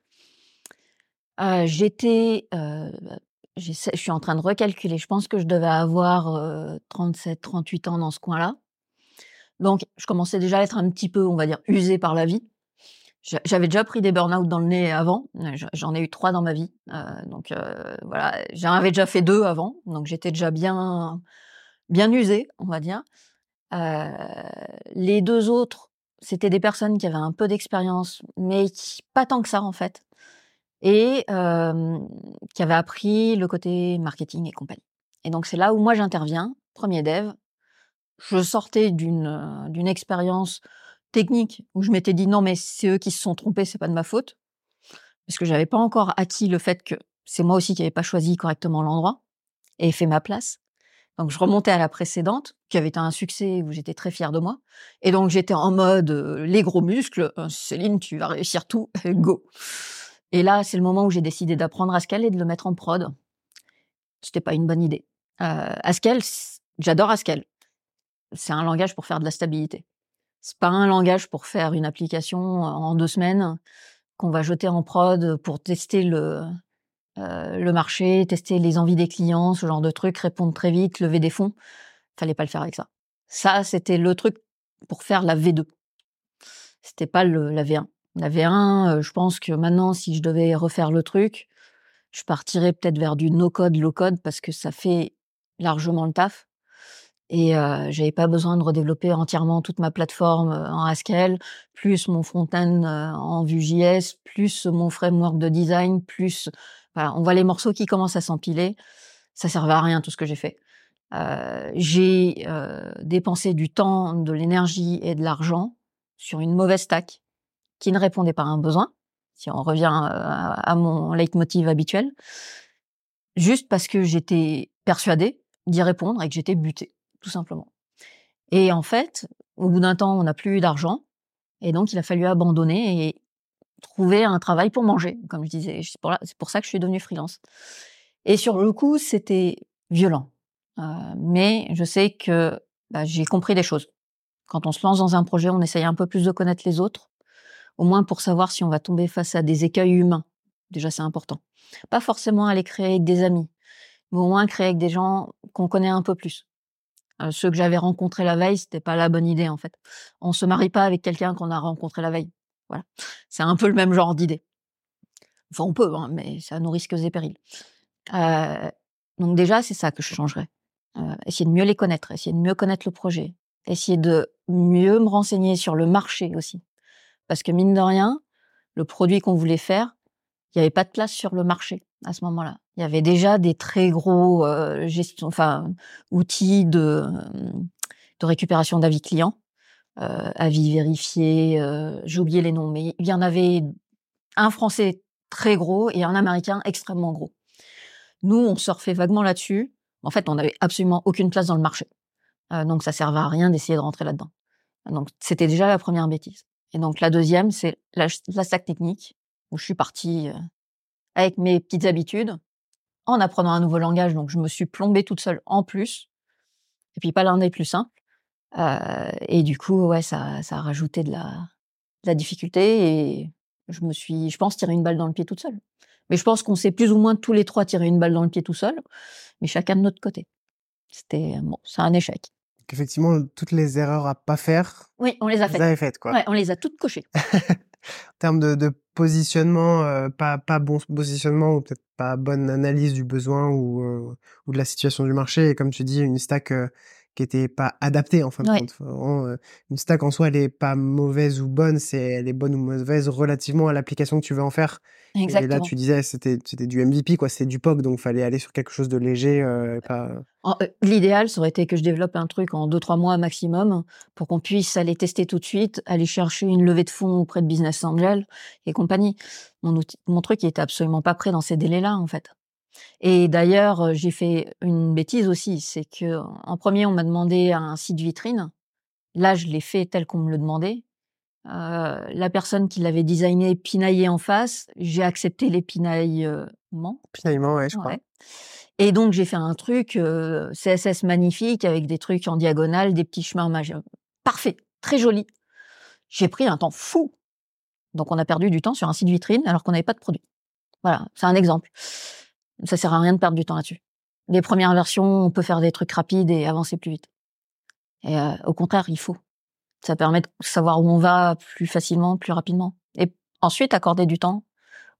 J'étais, je suis en train de recalculer. Je pense que je devais avoir 37, 38 ans dans ce coin-là. Donc, je commençais déjà à être un petit peu, on va dire, usée par la vie. J'avais déjà pris des burn-out dans le nez avant. J'en ai eu trois dans ma vie. Donc voilà, j'en avais déjà fait deux avant. Donc j'étais déjà bien, bien usée, on va dire. Les deux autres, c'était des personnes qui avaient un peu d'expérience, mais qui, pas tant que ça en fait, et qui avaient appris le côté marketing et compagnie. Et donc c'est là où moi j'interviens, premier dev. Je sortais d'une d'une expérience technique où je m'étais dit non mais c'est eux qui se sont trompés, c'est pas de ma faute, parce que j'avais pas encore acquis le fait que c'est moi aussi qui n'avais pas choisi correctement l'endroit et fait ma place. Donc je remontais à la précédente, qui avait été un succès où j'étais très fière de moi. Et donc j'étais en mode euh, les gros muscles, euh, Céline, tu vas réussir tout, *laughs* go. Et là, c'est le moment où j'ai décidé d'apprendre Haskell et de le mettre en prod. C'était pas une bonne idée. Euh, j'adore Haskell. C'est un langage pour faire de la stabilité. C'est pas un langage pour faire une application en deux semaines qu'on va jeter en prod pour tester le, euh, le marché, tester les envies des clients, ce genre de trucs, répondre très vite, lever des fonds. Fallait pas le faire avec ça. Ça, c'était le truc pour faire la V2. C'était pas le, la V1. La V1, euh, je pense que maintenant, si je devais refaire le truc, je partirais peut-être vers du no-code, low-code, parce que ça fait largement le taf et euh, j'avais pas besoin de redévelopper entièrement toute ma plateforme en Haskell, plus mon front-end en Vue.js, plus mon framework de design, plus voilà, on voit les morceaux qui commencent à s'empiler. Ça servait à rien tout ce que j'ai fait. Euh, j'ai euh, dépensé du temps, de l'énergie et de l'argent sur une mauvaise stack qui ne répondait pas à un besoin. Si on revient à, à mon leitmotiv habituel, juste parce que j'étais persuadée d'y répondre et que j'étais butée tout simplement. Et en fait, au bout d'un temps, on n'a plus d'argent, et donc il a fallu abandonner et trouver un travail pour manger, comme je disais. C'est pour, ça que je suis devenue freelance. Et sur le coup, c'était violent. mais je sais que bah, j'ai compris des choses. Quand on se lance dans un projet, on essaye un peu plus de connaître les autres, au moins pour savoir si on va tomber face à des écueils humains. Déjà, c'est important. Pas forcément aller créer avec des amis, mais au moins créer avec des gens qu'on connaît un peu plus. Euh, ceux que j'avais rencontrés la veille, c'était pas la bonne idée en fait. On se marie pas avec quelqu'un qu'on a rencontré la veille. Voilà, c'est un peu le même genre d'idée. Enfin, on peut, hein, mais ça nous risque et périls. Euh, donc déjà, c'est ça que je changerais. Euh, essayer de mieux les connaître, essayer de mieux connaître le projet, essayer de mieux me renseigner sur le marché aussi. Parce que mine de rien, le produit qu'on voulait faire, il n'y avait pas de place sur le marché à ce moment-là. Il y avait déjà des très gros euh, outils de, de récupération d'avis clients, euh, avis vérifiés, euh, j'ai oublié les noms, mais il y en avait un français très gros et un américain extrêmement gros. Nous, on surfait vaguement là-dessus. En fait, on n'avait absolument aucune place dans le marché. Euh, donc, ça servait à rien d'essayer de rentrer là-dedans. Donc, c'était déjà la première bêtise. Et donc, la deuxième, c'est la, la stack technique, où je suis partie euh, avec mes petites habitudes, en apprenant un nouveau langage. Donc, je me suis plombée toute seule en plus. Et puis, pas l'un des plus simples. Euh, et du coup, ouais, ça, a rajouté de la, de la difficulté. Et je me suis, je pense, tiré une balle dans le pied toute seule. Mais je pense qu'on s'est plus ou moins tous les trois tiré une balle dans le pied tout seul, mais chacun de notre côté. C'était bon, c'est un échec. Effectivement, toutes les erreurs à pas faire. Oui, on les a faites. Vous avez faites quoi. Ouais, on les a toutes cochées. *laughs* en termes de, de positionnement, euh, pas pas bon positionnement ou peut-être pas bonne analyse du besoin ou euh, ou de la situation du marché. Et comme tu dis, une stack euh, qui était pas adaptée en fin de compte. Euh, une stack en soi, elle est pas mauvaise ou bonne, c'est elle est bonne ou mauvaise relativement à l'application que tu veux en faire. Exactement. Et là, tu disais, c'était c'était du MVP quoi, c'est du POC, donc fallait aller sur quelque chose de léger. Euh, pas... Euh, l'idéal, ça aurait été que je développe un truc en deux trois mois maximum pour qu'on puisse aller tester tout de suite, aller chercher une levée de fonds auprès de Business Angel et compagnie. Mon, outil, mon truc, il était absolument pas prêt dans ces délais-là en fait. Et d'ailleurs, j'ai fait une bêtise aussi, c'est que en premier, on m'a demandé un site vitrine. Là, je l'ai fait tel qu'on me le demandait. Euh, la personne qui l'avait designé pinaillait en face. J'ai accepté les pinaillements. Pinaillements, ouais, je crois. Et donc, j'ai fait un truc euh, CSS magnifique avec des trucs en diagonale, des petits chemins magiques. Parfait, très joli. J'ai pris un temps fou. Donc, on a perdu du temps sur un site vitrine alors qu'on n'avait pas de produit. Voilà, c'est un exemple. Ça sert à rien de perdre du temps là-dessus. Les premières versions, on peut faire des trucs rapides et avancer plus vite. Et euh, au contraire, il faut. Ça permet de savoir où on va plus facilement, plus rapidement. Et ensuite, accorder du temps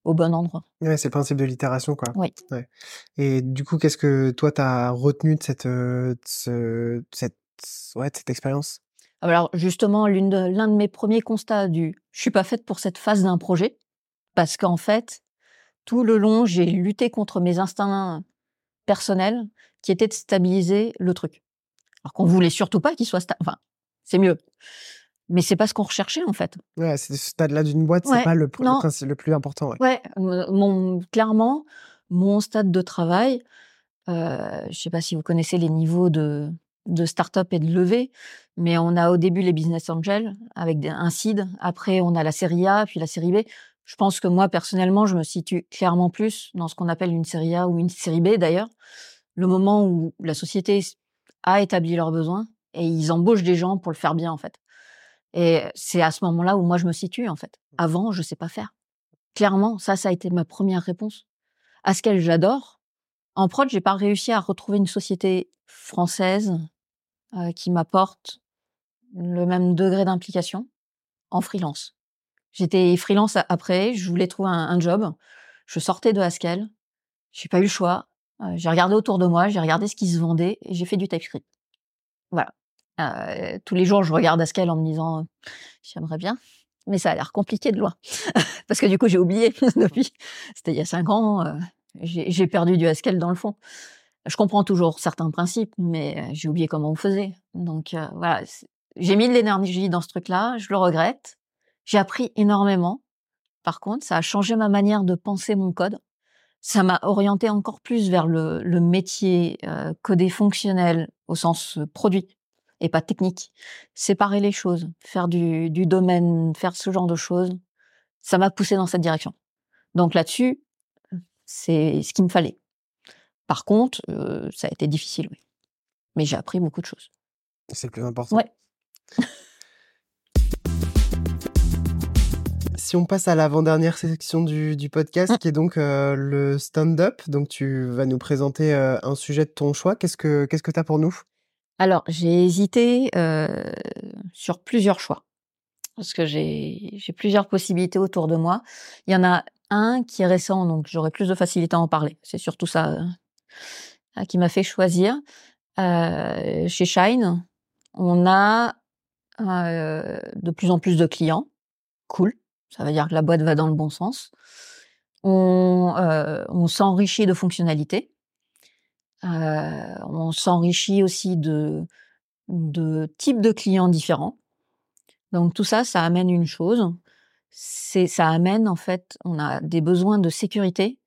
au bon endroit. Ouais, c'est le principe de l'itération, quoi. Oui. Ouais. Et du coup, qu'est-ce que toi, tu as retenu de cette, euh, de cette, ouais, de cette expérience? Alors, justement, l'un de, de mes premiers constats du « je suis pas faite pour cette phase d'un projet », parce qu'en fait, tout le long, j'ai lutté contre mes instincts personnels qui étaient de stabiliser le truc. Alors qu'on voulait surtout pas qu'il soit stable. Enfin, c'est mieux. Mais c'est pas ce qu'on recherchait, en fait. Ouais, c'est ce stade-là d'une boîte, c'est pas le, le, le, plus important. Ouais, ouais mon, clairement, mon stade de travail, euh, je sais pas si vous connaissez les niveaux de, de start-up et de levée, mais on a au début les business angels avec un seed, après on a la série A, puis la série B. Je pense que moi, personnellement, je me situe clairement plus dans ce qu'on appelle une série A ou une série B d'ailleurs. Le moment où la société a établi leurs besoins et ils embauchent des gens pour le faire bien, en fait. Et c'est à ce moment-là où moi, je me situe, en fait. Avant, je sais pas faire. Clairement, ça, ça a été ma première réponse. À ce qu'elle j'adore. En prod, j'ai pas réussi à retrouver une société française euh, qui m'apporte le même degré d'implication en freelance. J'étais freelance après, je voulais trouver un, job. Je sortais de Haskell. J'ai pas eu le choix. Euh, j'ai regardé autour de moi, j'ai regardé ce qui se vendait et j'ai fait du TypeScript. Voilà. Euh, tous les jours, je regarde Haskell en me disant j'aimerais bien, mais ça a l'air compliqué de loin *laughs* parce que du coup j'ai oublié *laughs* depuis. C'était il y a cinq ans. Euh, j'ai perdu du Haskell dans le fond. Je comprends toujours certains principes, mais j'ai oublié comment on faisait. Donc voilà, j'ai mis de l'énergie dans ce truc-là. Je le regrette. J'ai appris énormément. Par contre, ça a changé ma manière de penser mon code. Ça m'a orienté encore plus vers le, le métier euh, codé fonctionnel au sens euh, produit et pas technique. Séparer les choses, faire du, du domaine, faire ce genre de choses, ça m'a poussé dans cette direction. Donc là-dessus, c'est ce qu'il me fallait. Par contre, euh, ça a été difficile, oui. Mais j'ai appris beaucoup de choses. C'est le plus important. Ouais. *laughs* si on passe à l'avant-dernière section du, podcast, mmh. qui est donc euh, le stand-up, donc tu vas nous présenter euh, un sujet de ton choix. Qu'est-ce que qu'est-ce que tu as pour nous? Alors, j'ai hésité euh, sur plusieurs choix parce que j'ai plusieurs possibilités autour de moi. Il y en a un qui est récent, donc j'aurai plus de facilité à en parler. C'est surtout ça qui m'a fait choisir. chez Shine, on a de plus en plus de clients. Cool. Ça veut dire que la boîte va dans le bon sens. On, on s'enrichit de fonctionnalités. on s'enrichit aussi de, types de clients différents. Donc tout ça, ça amène une chose. Ça amène en fait, on a des besoins de sécurité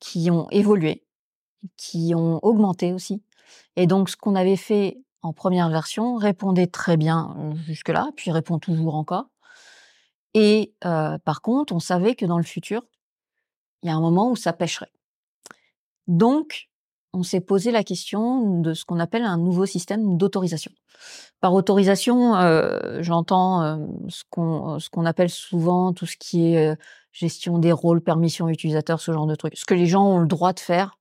qui ont évolué, qui ont augmenté aussi. Et donc ce qu'on avait fait en première version répondait très bien jusque-là, puis répond toujours encore. Et par contre, on savait que dans le futur, il y a un moment où ça pêcherait. Donc, on s'est posé la question de ce qu'on appelle un nouveau système d'autorisation. Par autorisation, j'entends ce qu'on ce qu'on appelle souvent tout ce qui est gestion des rôles, permission utilisateur, ce genre de trucs. Ce que les gens ont le droit de faire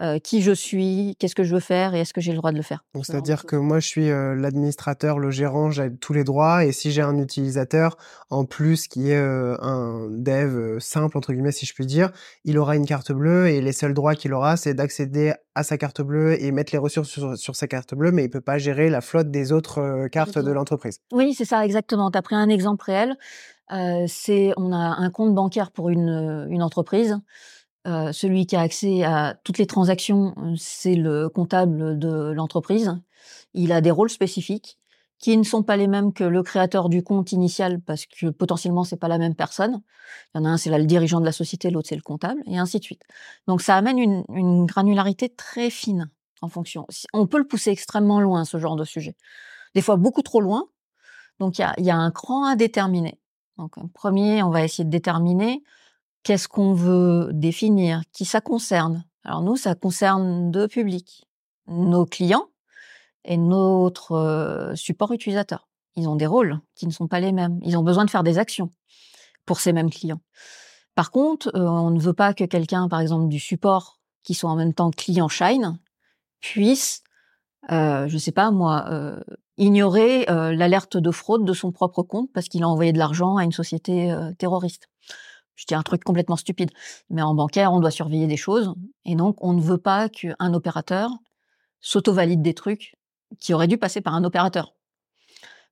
euh, qui je suis, qu'est-ce que je veux faire et est-ce que j'ai le droit de le faire. Donc c'est-à-dire que moi je suis euh, l'administrateur, le gérant, j'ai tous les droits et si j'ai un utilisateur en plus qui est euh, un dev simple entre guillemets si je puis dire, il aura une carte bleue et les seuls droits qu'il aura c'est d'accéder à sa carte bleue et mettre les ressources sur, sa carte bleue mais il peut pas gérer la flotte des autres cartes de l'entreprise. Oui, c'est ça exactement. Tu as pris un exemple réel. c'est on a un compte bancaire pour une, une entreprise. Euh, celui qui a accès à toutes les transactions, euh, c'est le comptable de l'entreprise. Il a des rôles spécifiques qui ne sont pas les mêmes que le créateur du compte initial parce que potentiellement c'est pas la même personne. Il y en a un c'est le dirigeant de la société, l'autre c'est le comptable et ainsi de suite. Donc ça amène une, une granularité très fine en fonction. On peut le pousser extrêmement loin ce genre de sujet. Des fois beaucoup trop loin. Donc il y a, y a un cran à déterminer. Donc premier, on va essayer de déterminer Qu'est-ce qu'on veut définir Qui ça concerne Alors nous, ça concerne deux publics. Nos clients et notre euh, support utilisateur. Ils ont des rôles qui ne sont pas les mêmes. Ils ont besoin de faire des actions pour ces mêmes clients. Par contre, euh, on ne veut pas que quelqu'un, par exemple, du support, qui soit en même temps client Shine, puisse, euh, je sais pas moi, ignorer l'alerte de fraude de son propre compte parce qu'il a envoyé de l'argent à une société terroriste. Je dis un truc complètement stupide. Mais en bancaire, on doit surveiller des choses. Et donc, on ne veut pas qu'un opérateur s'auto-valide des trucs qui auraient dû passer par un opérateur.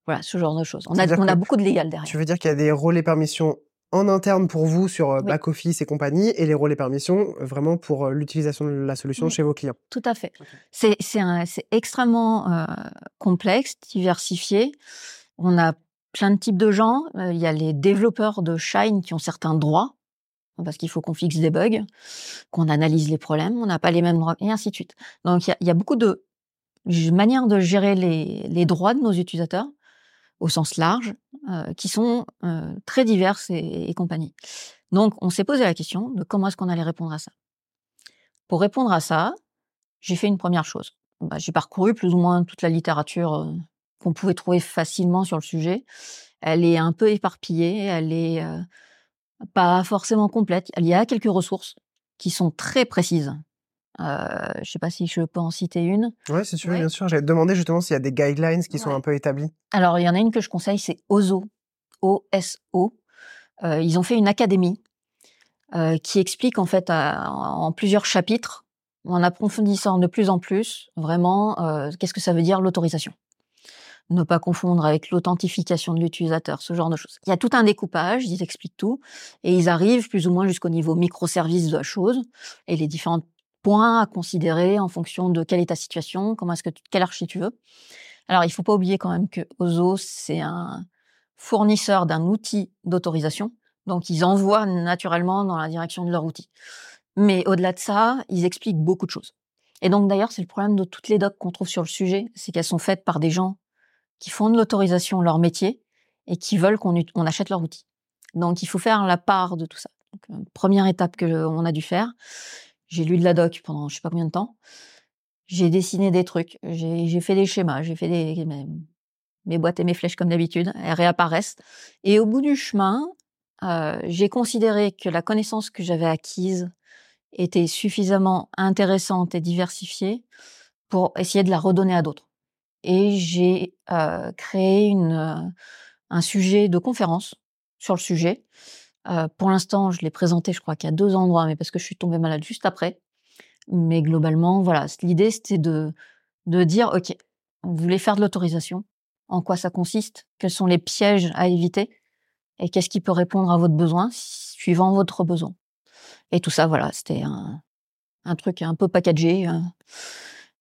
Voilà, ce genre de choses. On a, on a beaucoup de légal derrière. Tu veux dire qu'il y a des rôles et permissions en interne pour vous sur euh, back-office et compagnie, et les rôles et permissions euh, vraiment pour euh, l'utilisation de la solution chez vos clients? Tout à fait. C'est extrêmement complexe, diversifié. On a plein de types de gens. Euh, il y a les développeurs de Shine qui ont certains droits, parce qu'il faut qu'on fixe des bugs, qu'on analyse les problèmes, on n'a pas les mêmes droits, et ainsi de suite. Donc il y a, beaucoup de manières de gérer les, droits de nos utilisateurs, au sens large, euh, qui sont euh, très diverses et, compagnie. Donc on s'est posé la question de comment est-ce qu'on allait répondre à ça. Pour répondre à ça, j'ai fait une première chose. Bah, j'ai parcouru plus ou moins toute la littérature qu'on pouvait trouver facilement sur le sujet. Elle est un peu éparpillée, elle est euh, pas forcément complète. Il y a quelques ressources qui sont très précises. Euh, je sais pas si je peux en citer une. Oui, c'est sûr, bien sûr. J'allais te demander justement s'il y a des guidelines qui sont un peu établis. Alors, il y en a une que je conseille, c'est OSO. O-S-O. Euh, ils ont fait une académie euh, qui explique en fait en plusieurs chapitres, en approfondissant de plus en plus, vraiment, qu'est-ce que ça veut dire l'autorisation ne pas confondre avec l'authentification de l'utilisateur, ce genre de choses. Il y a tout un découpage, ils expliquent tout, et ils arrivent plus ou moins jusqu'au niveau microservice de la chose, et les différents points à considérer en fonction de quelle est ta situation, comment est-ce que quelle archi tu veux. Alors, il faut pas oublier quand même que Ozo, c'est un fournisseur d'un outil d'autorisation, donc ils envoient naturellement dans la direction de leur outil. Mais au-delà de ça, ils expliquent beaucoup de choses. Et donc d'ailleurs, c'est le problème de toutes les docs qu'on trouve sur le sujet, c'est qu'elles sont faites par des gens qui font de l'autorisation leur métier et qui veulent qu'on achète leur outil. Donc il faut faire la part de tout ça. Euh, première étape que on a dû faire, j'ai lu de la doc pendant je sais pas combien de temps. j'ai dessiné des trucs, j'ai fait des schémas, j'ai fait des mes, boîtes et mes flèches comme d'habitude, elles réapparaissent. Et au bout du chemin, euh, j'ai considéré que la connaissance que j'avais acquise était suffisamment intéressante et diversifiée pour essayer de la redonner à d'autres. Et j'ai créé un sujet de conférence sur le sujet. Pour l'instant, je l'ai présenté, je crois, qu'à deux endroits, mais parce que je suis tombée malade juste après. Mais globalement, voilà, l'idée c'était de dire, ok, vous voulez faire de l'autorisation, en quoi ça consiste, quels sont les pièges à éviter, et qu'est-ce qui peut répondre à votre besoin suivant votre besoin? Et tout ça, voilà, c'était un, truc un peu packagé. Un,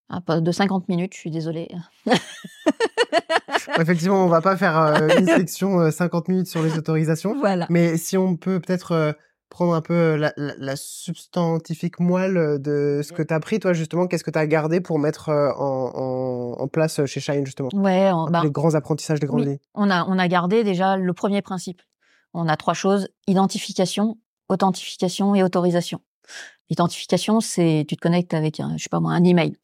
de 50 minutes, je suis désolée. *laughs* Effectivement, on va pas faire euh, une *laughs* section 50 euh, minutes sur les autorisations. Voilà. Mais si on peut peut-être euh, prendre un peu la, la, substantifique moelle de ce que tu as pris, toi, justement, qu'est-ce que tu as gardé pour mettre en, en, place chez Shine, justement? Ouais, bah les grands apprentissages des grandes On a, on a gardé déjà le premier principe. On a trois choses identification, authentification et autorisation. L'identification, c'est tu te connectes avec un, je sais pas moi, un email.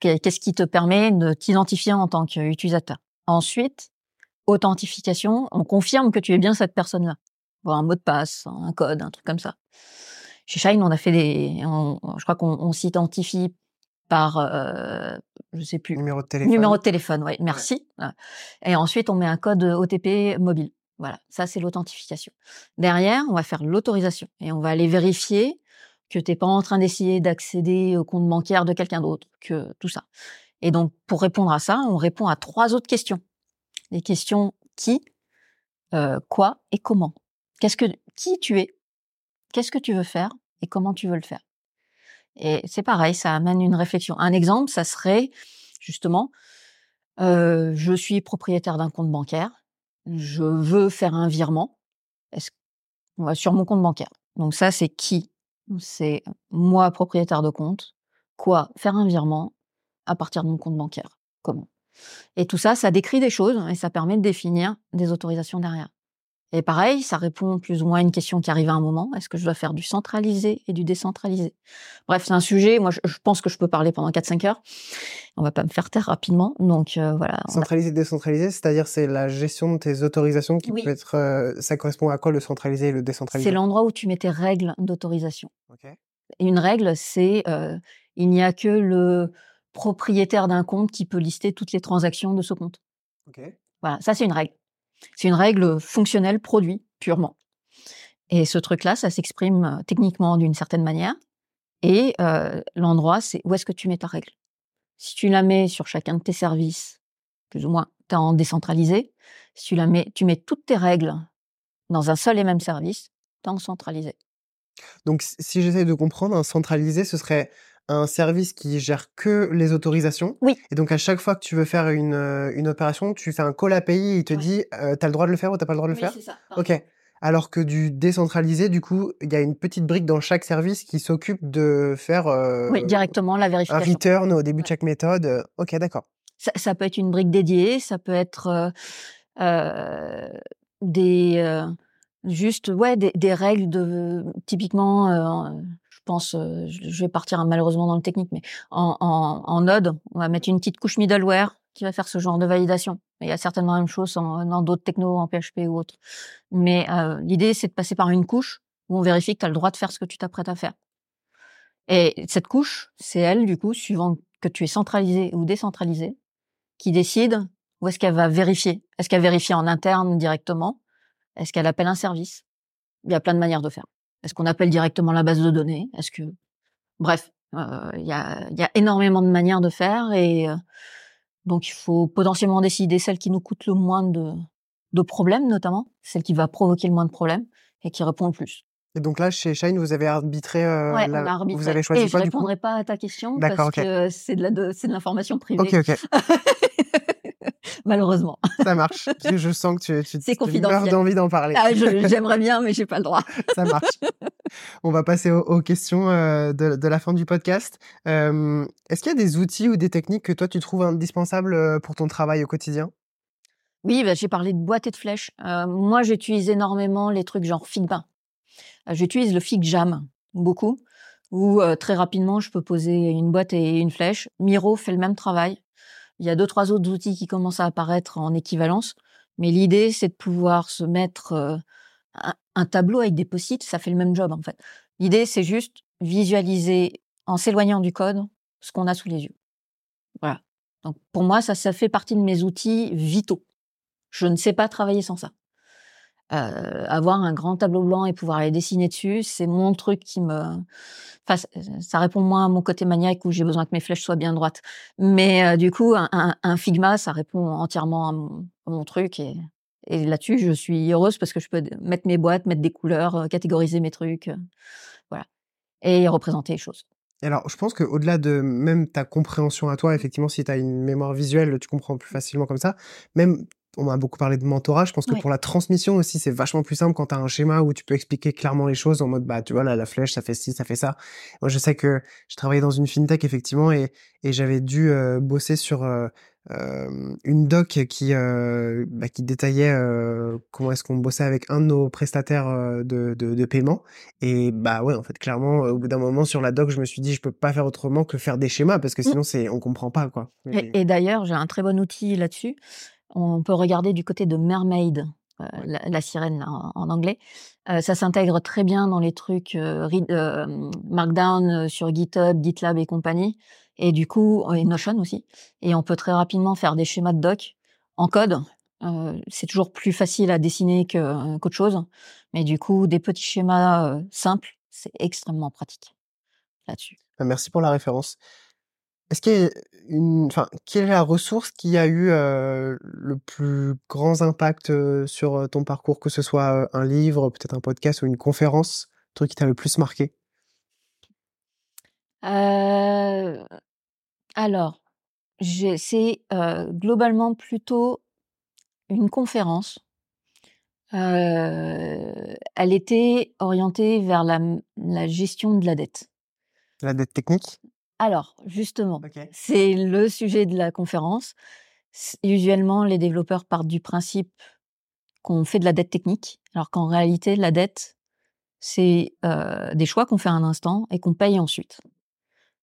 Qu'est-ce qui te permet de t'identifier en tant qu'utilisateur? Ensuite, authentification, on confirme que tu es bien cette personne-là. un mot de passe, un code, un truc comme ça. Chez Shine, on a fait des, je crois qu'on s'identifie par, euh, je sais plus. Numéro de téléphone. Numéro de téléphone, oui, merci. Et ensuite, on met un code OTP mobile. Voilà, ça c'est l'authentification. Derrière, on va faire l'autorisation et on va aller vérifier que tu n'es pas en train d'essayer d'accéder au compte bancaire de quelqu'un d'autre, que tout ça. Et donc, pour répondre à ça, on répond à trois autres questions. Les questions qui, euh, quoi et comment. Qu'est-ce que, qui tu es, qu'est-ce que tu veux faire? Et comment tu veux le faire? Et c'est pareil, ça amène une réflexion. Un exemple, ça serait justement, euh, je suis propriétaire d'un compte bancaire, je veux faire un virement, sur mon compte bancaire. Donc ça, c'est qui c'est moi, propriétaire de compte, quoi Faire un virement à partir de mon compte bancaire. Comment? Et tout ça, ça décrit des choses et ça permet de définir des autorisations derrière. Et pareil, ça répond plus ou moins à une question qui arrive à un moment. Est-ce que je dois faire du centralisé et du décentralisé? Bref, c'est un sujet, moi je, pense que je peux parler pendant 4-5 heures. On va pas me faire taire rapidement. Donc euh, voilà. Centralisé, décentralisé, c'est-à-dire c'est la gestion de tes autorisations qui peut être... Euh, ça correspond à quoi le centralisé et le décentralisé? C'est l'endroit où tu mets tes règles d'autorisation. une règle, c'est euh, il n'y a que le propriétaire d'un compte qui peut lister toutes les transactions de ce compte. Voilà, ça c'est une règle. C'est une règle fonctionnelle produit purement. Et ce truc-là, ça s'exprime euh, techniquement d'une certaine manière. Et euh, l'endroit, c'est où est-ce que tu mets ta règle. Si tu la mets sur chacun de tes services, plus ou moins, tu en décentralisé. Si tu la mets, tu mets toutes tes règles dans un seul et même service, tu en centralisé. Donc, si j'essaie de comprendre, un centralisé, ce serait un service qui gère que les autorisations. Oui. Et donc, à chaque fois que tu veux faire une, euh, une opération, tu fais un call API et il te dit, euh, tu as le droit de le faire ou tu pas le droit de le oui, faire c'est ça. Ok. Alors que du décentralisé, du coup, il y a une petite brique dans chaque service qui s'occupe de faire euh, oui, directement la vérification. un return au début de chaque méthode. Ok, d'accord. Ça, ça, peut être une brique dédiée, ça peut être euh, des juste ouais des, des, règles de typiquement pense, euh, je vais partir malheureusement dans le technique, mais en, Node, on va mettre une petite couche middleware qui va faire ce genre de validation. Il y a certainement la même chose dans d'autres technos, en PHP ou autre. Mais euh, l'idée, c'est de passer par une couche où on vérifie que tu as le droit de faire ce que tu t'apprêtes à faire. Et cette couche, c'est elle, du coup, suivant que tu es centralisé ou décentralisé, qui décide où est-ce qu'elle va vérifier. Est-ce qu'elle vérifie en interne directement? Est-ce qu'elle appelle un service? Il y a plein de manières de faire. Est-ce qu'on appelle directement la base de données? Est-ce que, bref, euh, il y, a, y, a, énormément de manières de faire et euh, donc il faut potentiellement décider celle qui nous coûte le moins de, de problèmes, notamment celle qui va provoquer le moins de problèmes et qui répond le plus. Et donc là, chez Shine, vous avez arbitré, euh, ouais, la... arbitré. vous avez choisi et quoi, je répondrai pas à ta question parce okay. que c'est de la c'est de l'information privée. Ok, ok. *laughs* *laughs* malheureusement. Ça marche. *laughs* je sens que tu, tu, tu meurs d'envie d'en parler. Ah, *laughs* J'aimerais bien, mais j'ai pas le droit. Ça marche. On va passer aux, questions euh, de, de, la fin du podcast. Euh, Est-ce qu'il y a des outils ou des techniques que toi tu trouves indispensables euh, pour ton travail au quotidien? Oui, bah, j'ai parlé de boîte et de flèches. Euh, moi, j'utilise énormément les trucs genre Figma. J'utilise le FigJam beaucoup où très rapidement je peux poser une boîte et une flèche. Miro fait le même travail. Il y a deux trois autres outils qui commencent à apparaître en équivalence, mais l'idée c'est de pouvoir se mettre un, tableau avec des post-it, ça fait le même job en fait. L'idée c'est juste visualiser en s'éloignant du code ce qu'on a sous les yeux. Voilà. Donc pour moi ça ça fait partie de mes outils vitaux. Je ne sais pas travailler sans ça. Euh, avoir un grand tableau blanc et pouvoir aller dessiner dessus, c'est mon truc qui me. Enfin, ça répond moins à mon côté maniaque où j'ai besoin que mes flèches soient bien droites. Mais euh, du coup, un, Figma, ça répond entièrement à mon, truc et, et là-dessus, je suis heureuse parce que je peux mettre mes boîtes, mettre des couleurs, euh, catégoriser mes trucs, voilà, et représenter les choses. Alors, je pense qu'au-delà de même ta compréhension à toi, effectivement, si tu as une mémoire visuelle, tu comprends plus facilement comme ça. Même on m'a beaucoup parlé de mentorat. Je pense que pour la transmission aussi, c'est vachement plus simple quand tu as un schéma où tu peux expliquer clairement les choses en mode, bah, tu vois, là, la flèche, ça fait ci, ça fait ça. Moi, je sais que je travaillais dans une fintech, effectivement, et, et j'avais dû euh, bosser sur euh, euh, une doc qui, bah, qui détaillait comment est-ce qu'on bossait avec un de nos prestataires de, de, de, paiement. Et bah ouais, en fait, clairement, au bout d'un moment, sur la doc, je me suis dit, je peux pas faire autrement que faire des schémas parce que sinon, c'est, on comprend pas, quoi. et d'ailleurs, j'ai un très bon outil là-dessus on peut regarder du côté de Mermaid, euh, la, sirène en, anglais. Euh, ça s'intègre très bien dans les trucs euh, Markdown sur GitHub, GitLab et compagnie. Et du coup, et Notion aussi. Et on peut très rapidement faire des schémas de doc en code. c'est toujours plus facile à dessiner qu'autre chose. Mais du coup, des petits schémas simples, c'est extrêmement pratique là-dessus. Bah, merci pour la référence. Est-ce qu'il y a une, enfin, quelle est la ressource qui a eu le plus grand impact sur ton parcours, que ce soit un livre, peut-être un podcast ou une conférence, le truc qui t'a le plus marqué? Alors, c'est globalement plutôt une conférence. elle était orientée vers la, la gestion de la dette. La dette technique? Alors, justement, c'est le sujet de la conférence. Usuellement, les développeurs partent du principe qu'on fait de la dette technique, alors qu'en réalité, la dette, c'est des choix qu'on fait à un instant et qu'on paye ensuite.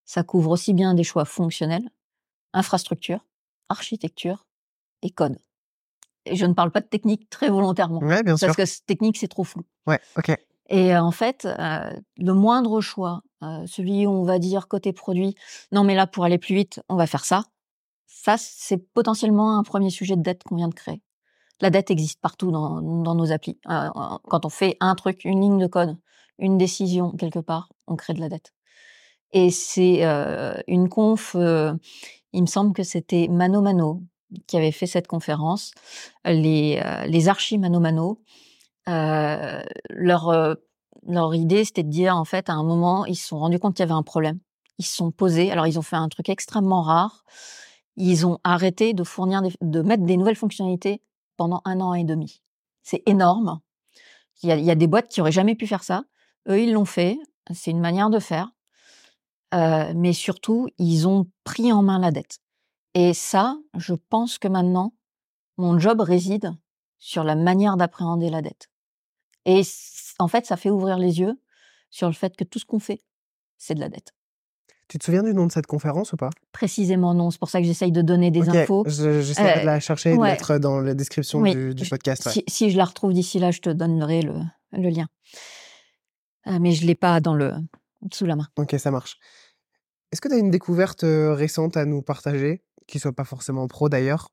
Ça couvre aussi bien des choix fonctionnels, infrastructure, architecture et code. Et je ne parle pas de technique très volontairement. Ouais, bien parce que technique, c'est trop flou. Ouais, ok. Et en fait, le moindre choix, celui où on va dire côté produit, non mais là pour aller plus vite, on va faire ça. Ça, c'est potentiellement un premier sujet de dette qu'on vient de créer. La dette existe partout dans, nos applis. quand on fait un truc, une ligne de code, une décision quelque part, on crée de la dette. Et c'est une conf, il me semble que c'était Mano Mano qui avait fait cette conférence, les, les Mano Mano euh, leur euh, leur idée, c'était de dire en fait, à un moment, ils se sont rendus compte qu'il y avait un problème. Ils se sont posés. Alors, ils ont fait un truc extrêmement rare. Ils ont arrêté de fournir, de mettre des nouvelles fonctionnalités pendant un an et demi. C'est énorme. Il y, a, des boîtes qui auraient jamais pu faire ça. Eux, ils l'ont fait. C'est une manière de faire. Euh, mais surtout, ils ont pris en main la dette. Et ça, je pense que maintenant, mon job réside sur la manière d'appréhender la dette. Et en fait, ça fait ouvrir les yeux sur le fait que tout ce qu'on fait, c'est de la dette. Tu te souviens du nom de cette conférence ou pas? Précisément non, c'est pour ça que j'essaye de donner des infos. J'essaie de la chercher et de mettre dans la description du, podcast. Si, je la retrouve d'ici là, je te donnerai le, le lien. Euh, mais je ne l'ai pas dans le, sous la main. Ok, ça marche. Est-ce que tu as une découverte récente à nous partager, qui soit pas forcément pro d'ailleurs?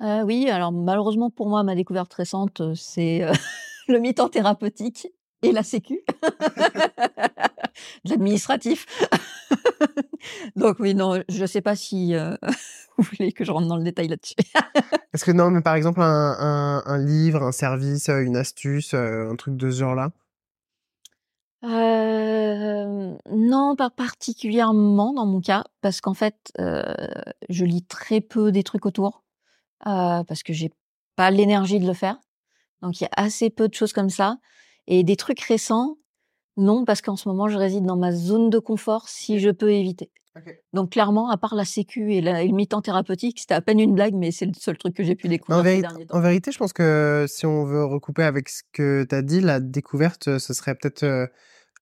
Euh, Oui, alors malheureusement pour moi, ma découverte récente, c'est le mi-temps thérapeutique et la sécu. *laughs* L'administratif. *laughs* Donc oui, non, je ne sais pas si euh, *laughs* vous voulez que je rentre dans le détail là-dessus. Est-ce que non, mais par exemple, un, livre, un service, euh, une astuce, euh, un truc de ce genre-là? Non, pas particulièrement dans mon cas, parce qu'en fait, je lis très peu des trucs autour, parce que j'ai pas l'énergie de le faire. Donc il y a assez peu de choses comme ça. Et des trucs récents, non, parce qu'en ce moment, je réside dans ma zone de confort si je peux éviter. Donc clairement, à part la sécu et, la, le mi-temps thérapeutique, c'était à peine une blague, mais c'est le seul truc que j'ai pu découvrir. En, ces derniers temps. en, vérité, je pense que si on veut recouper avec ce que tu as dit, la découverte, ce serait peut-être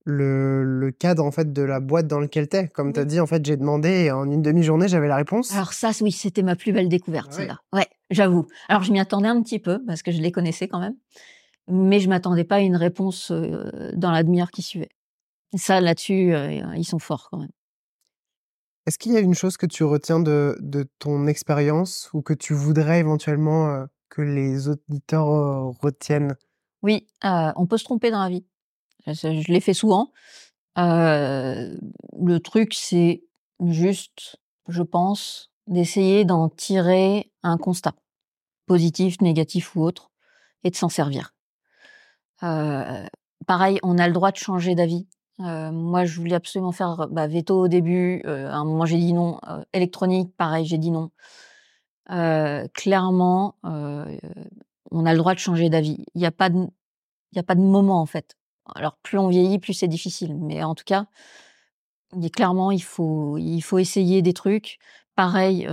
le, cadre en fait de la boîte dans laquelle t'es. Comme tu as dit, en fait, j'ai demandé et en une demi-journée, j'avais la réponse. Alors ça, oui, c'était ma plus belle découverte, là Ouais, j'avoue. Alors je m'y attendais un petit peu parce que je les connaissais quand même, mais je m'attendais pas à une réponse dans la demi-heure qui suivait. ça, là-dessus, ils sont forts quand même. Est-ce qu'il y a une chose que tu retiens de, de ton expérience ou que tu voudrais éventuellement que les auditeurs retiennent? Oui, on peut se tromper dans la vie. Je, l'ai fait souvent. le truc, c'est juste, je pense, d'essayer d'en tirer un constat, positif, négatif ou autre, et de s'en servir. pareil, on a le droit de changer d'avis. moi, je voulais absolument faire bah, veto au début. à un moment, j'ai dit non. électronique, pareil, j'ai dit non. clairement, on a le droit de changer d'avis. Il n'y a pas de, moment en fait. Alors plus on vieillit, plus c'est difficile. Mais en tout cas, clairement, il faut essayer des trucs. Pareil,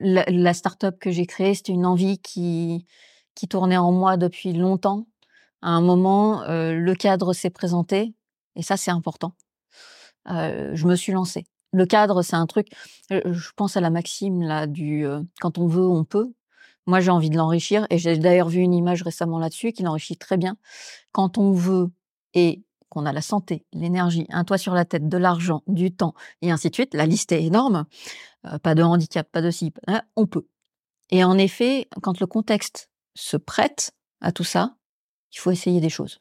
la, la start-up que j'ai créée, c'était une envie qui, qui tournait en moi depuis longtemps. À un moment, le cadre s'est présenté, et ça, c'est important. je me suis lancée. Le cadre, c'est un truc. Je pense à la maxime là du quand on veut, on peut. Moi, j'ai envie de l'enrichir et j'ai d'ailleurs vu une image récemment là-dessus qui l'enrichit très bien. Quand on veut et qu'on a la santé, l'énergie, un toit sur la tête, de l'argent, du temps et ainsi de suite, la liste est énorme. Euh, pas de handicap, pas de si, hein, on peut. Et en effet, quand le contexte se prête à tout ça, il faut essayer des choses.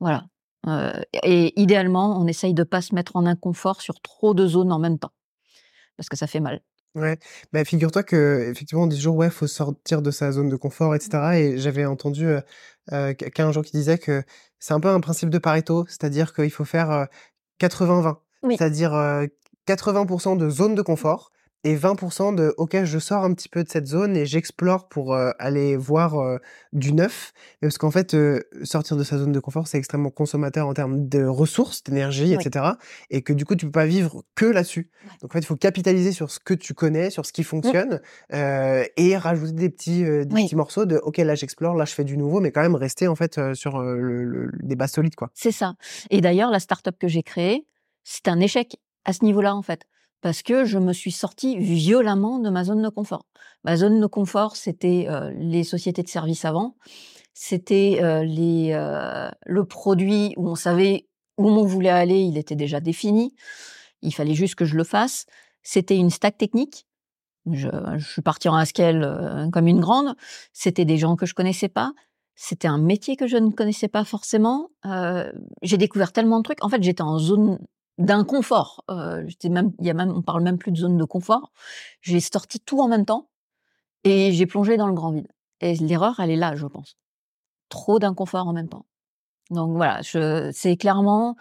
Voilà. Euh, et idéalement, on essaye de pas se mettre en inconfort sur trop de zones en même temps, parce que ça fait mal. Ouais, bah, figure-toi que effectivement on dit toujours ouais, faut sortir de sa zone de confort, etc. Mmh. Et j'avais entendu euh, euh, quelqu'un un jour qui disait que c'est un peu un principe de Pareto, c'est-à-dire qu'il faut faire 80-20, c'est-à-dire 80% de zone de confort et 20% de OK, je sors un petit peu de cette zone et j'explore pour aller voir du neuf. Parce qu'en fait, sortir de sa zone de confort, c'est extrêmement consommateur en termes de ressources, d'énergie, etc. Et que du coup, tu peux pas vivre que là-dessus. Donc en fait, il faut capitaliser sur ce que tu connais, sur ce qui mmh. fonctionne et rajouter des petits, des petits morceaux de OK, là j'explore, là je fais du nouveau, mais quand même rester en fait sur le, des bases solides. quoi. C'est ça. Et d'ailleurs, la startup que j'ai créée, c'est un échec à ce niveau-là en fait parce que je me suis sortie violemment de ma zone de confort. Ma zone de confort, c'était euh, les sociétés de services avant, c'était euh, les euh, le produit où on savait où on voulait aller, il était déjà défini, il fallait juste que je le fasse. C'était une stack technique. Je, je suis partie en Haskell comme une grande. C'était des gens que je connaissais pas. C'était un métier que je ne connaissais pas forcément. j'ai découvert tellement de trucs. En fait, j'étais en zone d'inconfort. Euh, même, il y a même, on parle même plus de zone de confort. J'ai sorti tout en même temps et j'ai plongé dans le grand vide. Et l'erreur, elle est là, je pense. Trop d'inconfort en même temps. Donc voilà, c'est clairement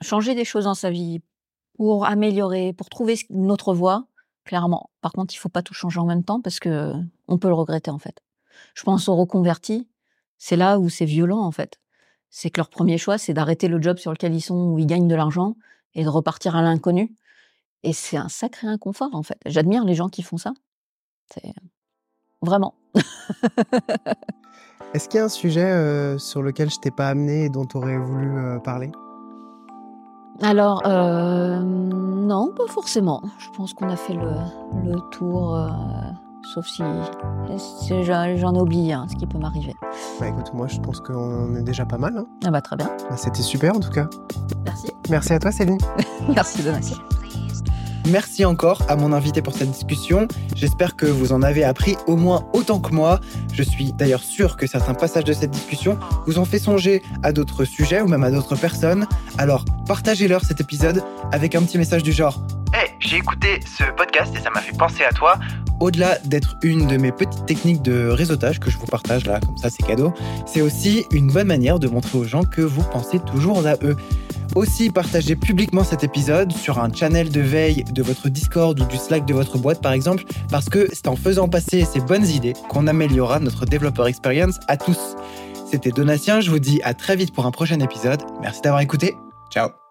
changer des choses dans sa vie pour améliorer, pour trouver notre voie. Clairement. Par contre, il faut pas tout changer en même temps parce que on peut le regretter en fait. Je pense aux reconvertis. C'est là où c'est violent en fait c'est que leur premier choix, c'est d'arrêter le job sur lequel ils sont, où ils gagnent de l'argent, et de repartir à l'inconnu. Et c'est un sacré inconfort, en fait. J'admire les gens qui font ça. C'est vraiment. *laughs* Est-ce qu'il y a un sujet euh, sur lequel je t'ai pas amené et dont tu aurais voulu euh, parler? Alors, euh, non, pas forcément. Je pense qu'on a fait le, le tour sauf si, j'en ai oublié ce qui peut m'arriver. Bah écoute, moi je pense qu'on est déjà pas mal. Hein. Ah bah très bien. Bah, c'était super en tout cas. Merci. Merci à toi Céline. *laughs* Merci Donatien. Merci encore à mon invité pour cette discussion. J'espère que vous en avez appris au moins autant que moi. Je suis d'ailleurs sûr que certains passages de cette discussion vous ont fait songer à d'autres sujets ou même à d'autres personnes. Alors partagez-leur cet épisode avec un petit message du genre Hey, j'ai écouté ce podcast et ça m'a fait penser à toi au-delà d'être une de mes petites techniques de réseautage que je vous partage là, comme ça c'est cadeau, c'est aussi une bonne manière de montrer aux gens que vous pensez toujours à eux. Aussi, partagez publiquement cet épisode sur un channel de veille de votre Discord ou du Slack de votre boîte par exemple, parce que c'est en faisant passer ces bonnes idées qu'on améliorera notre développeur experience à tous. C'était Donatien, je vous dis à très vite pour un prochain épisode. Merci d'avoir écouté. Ciao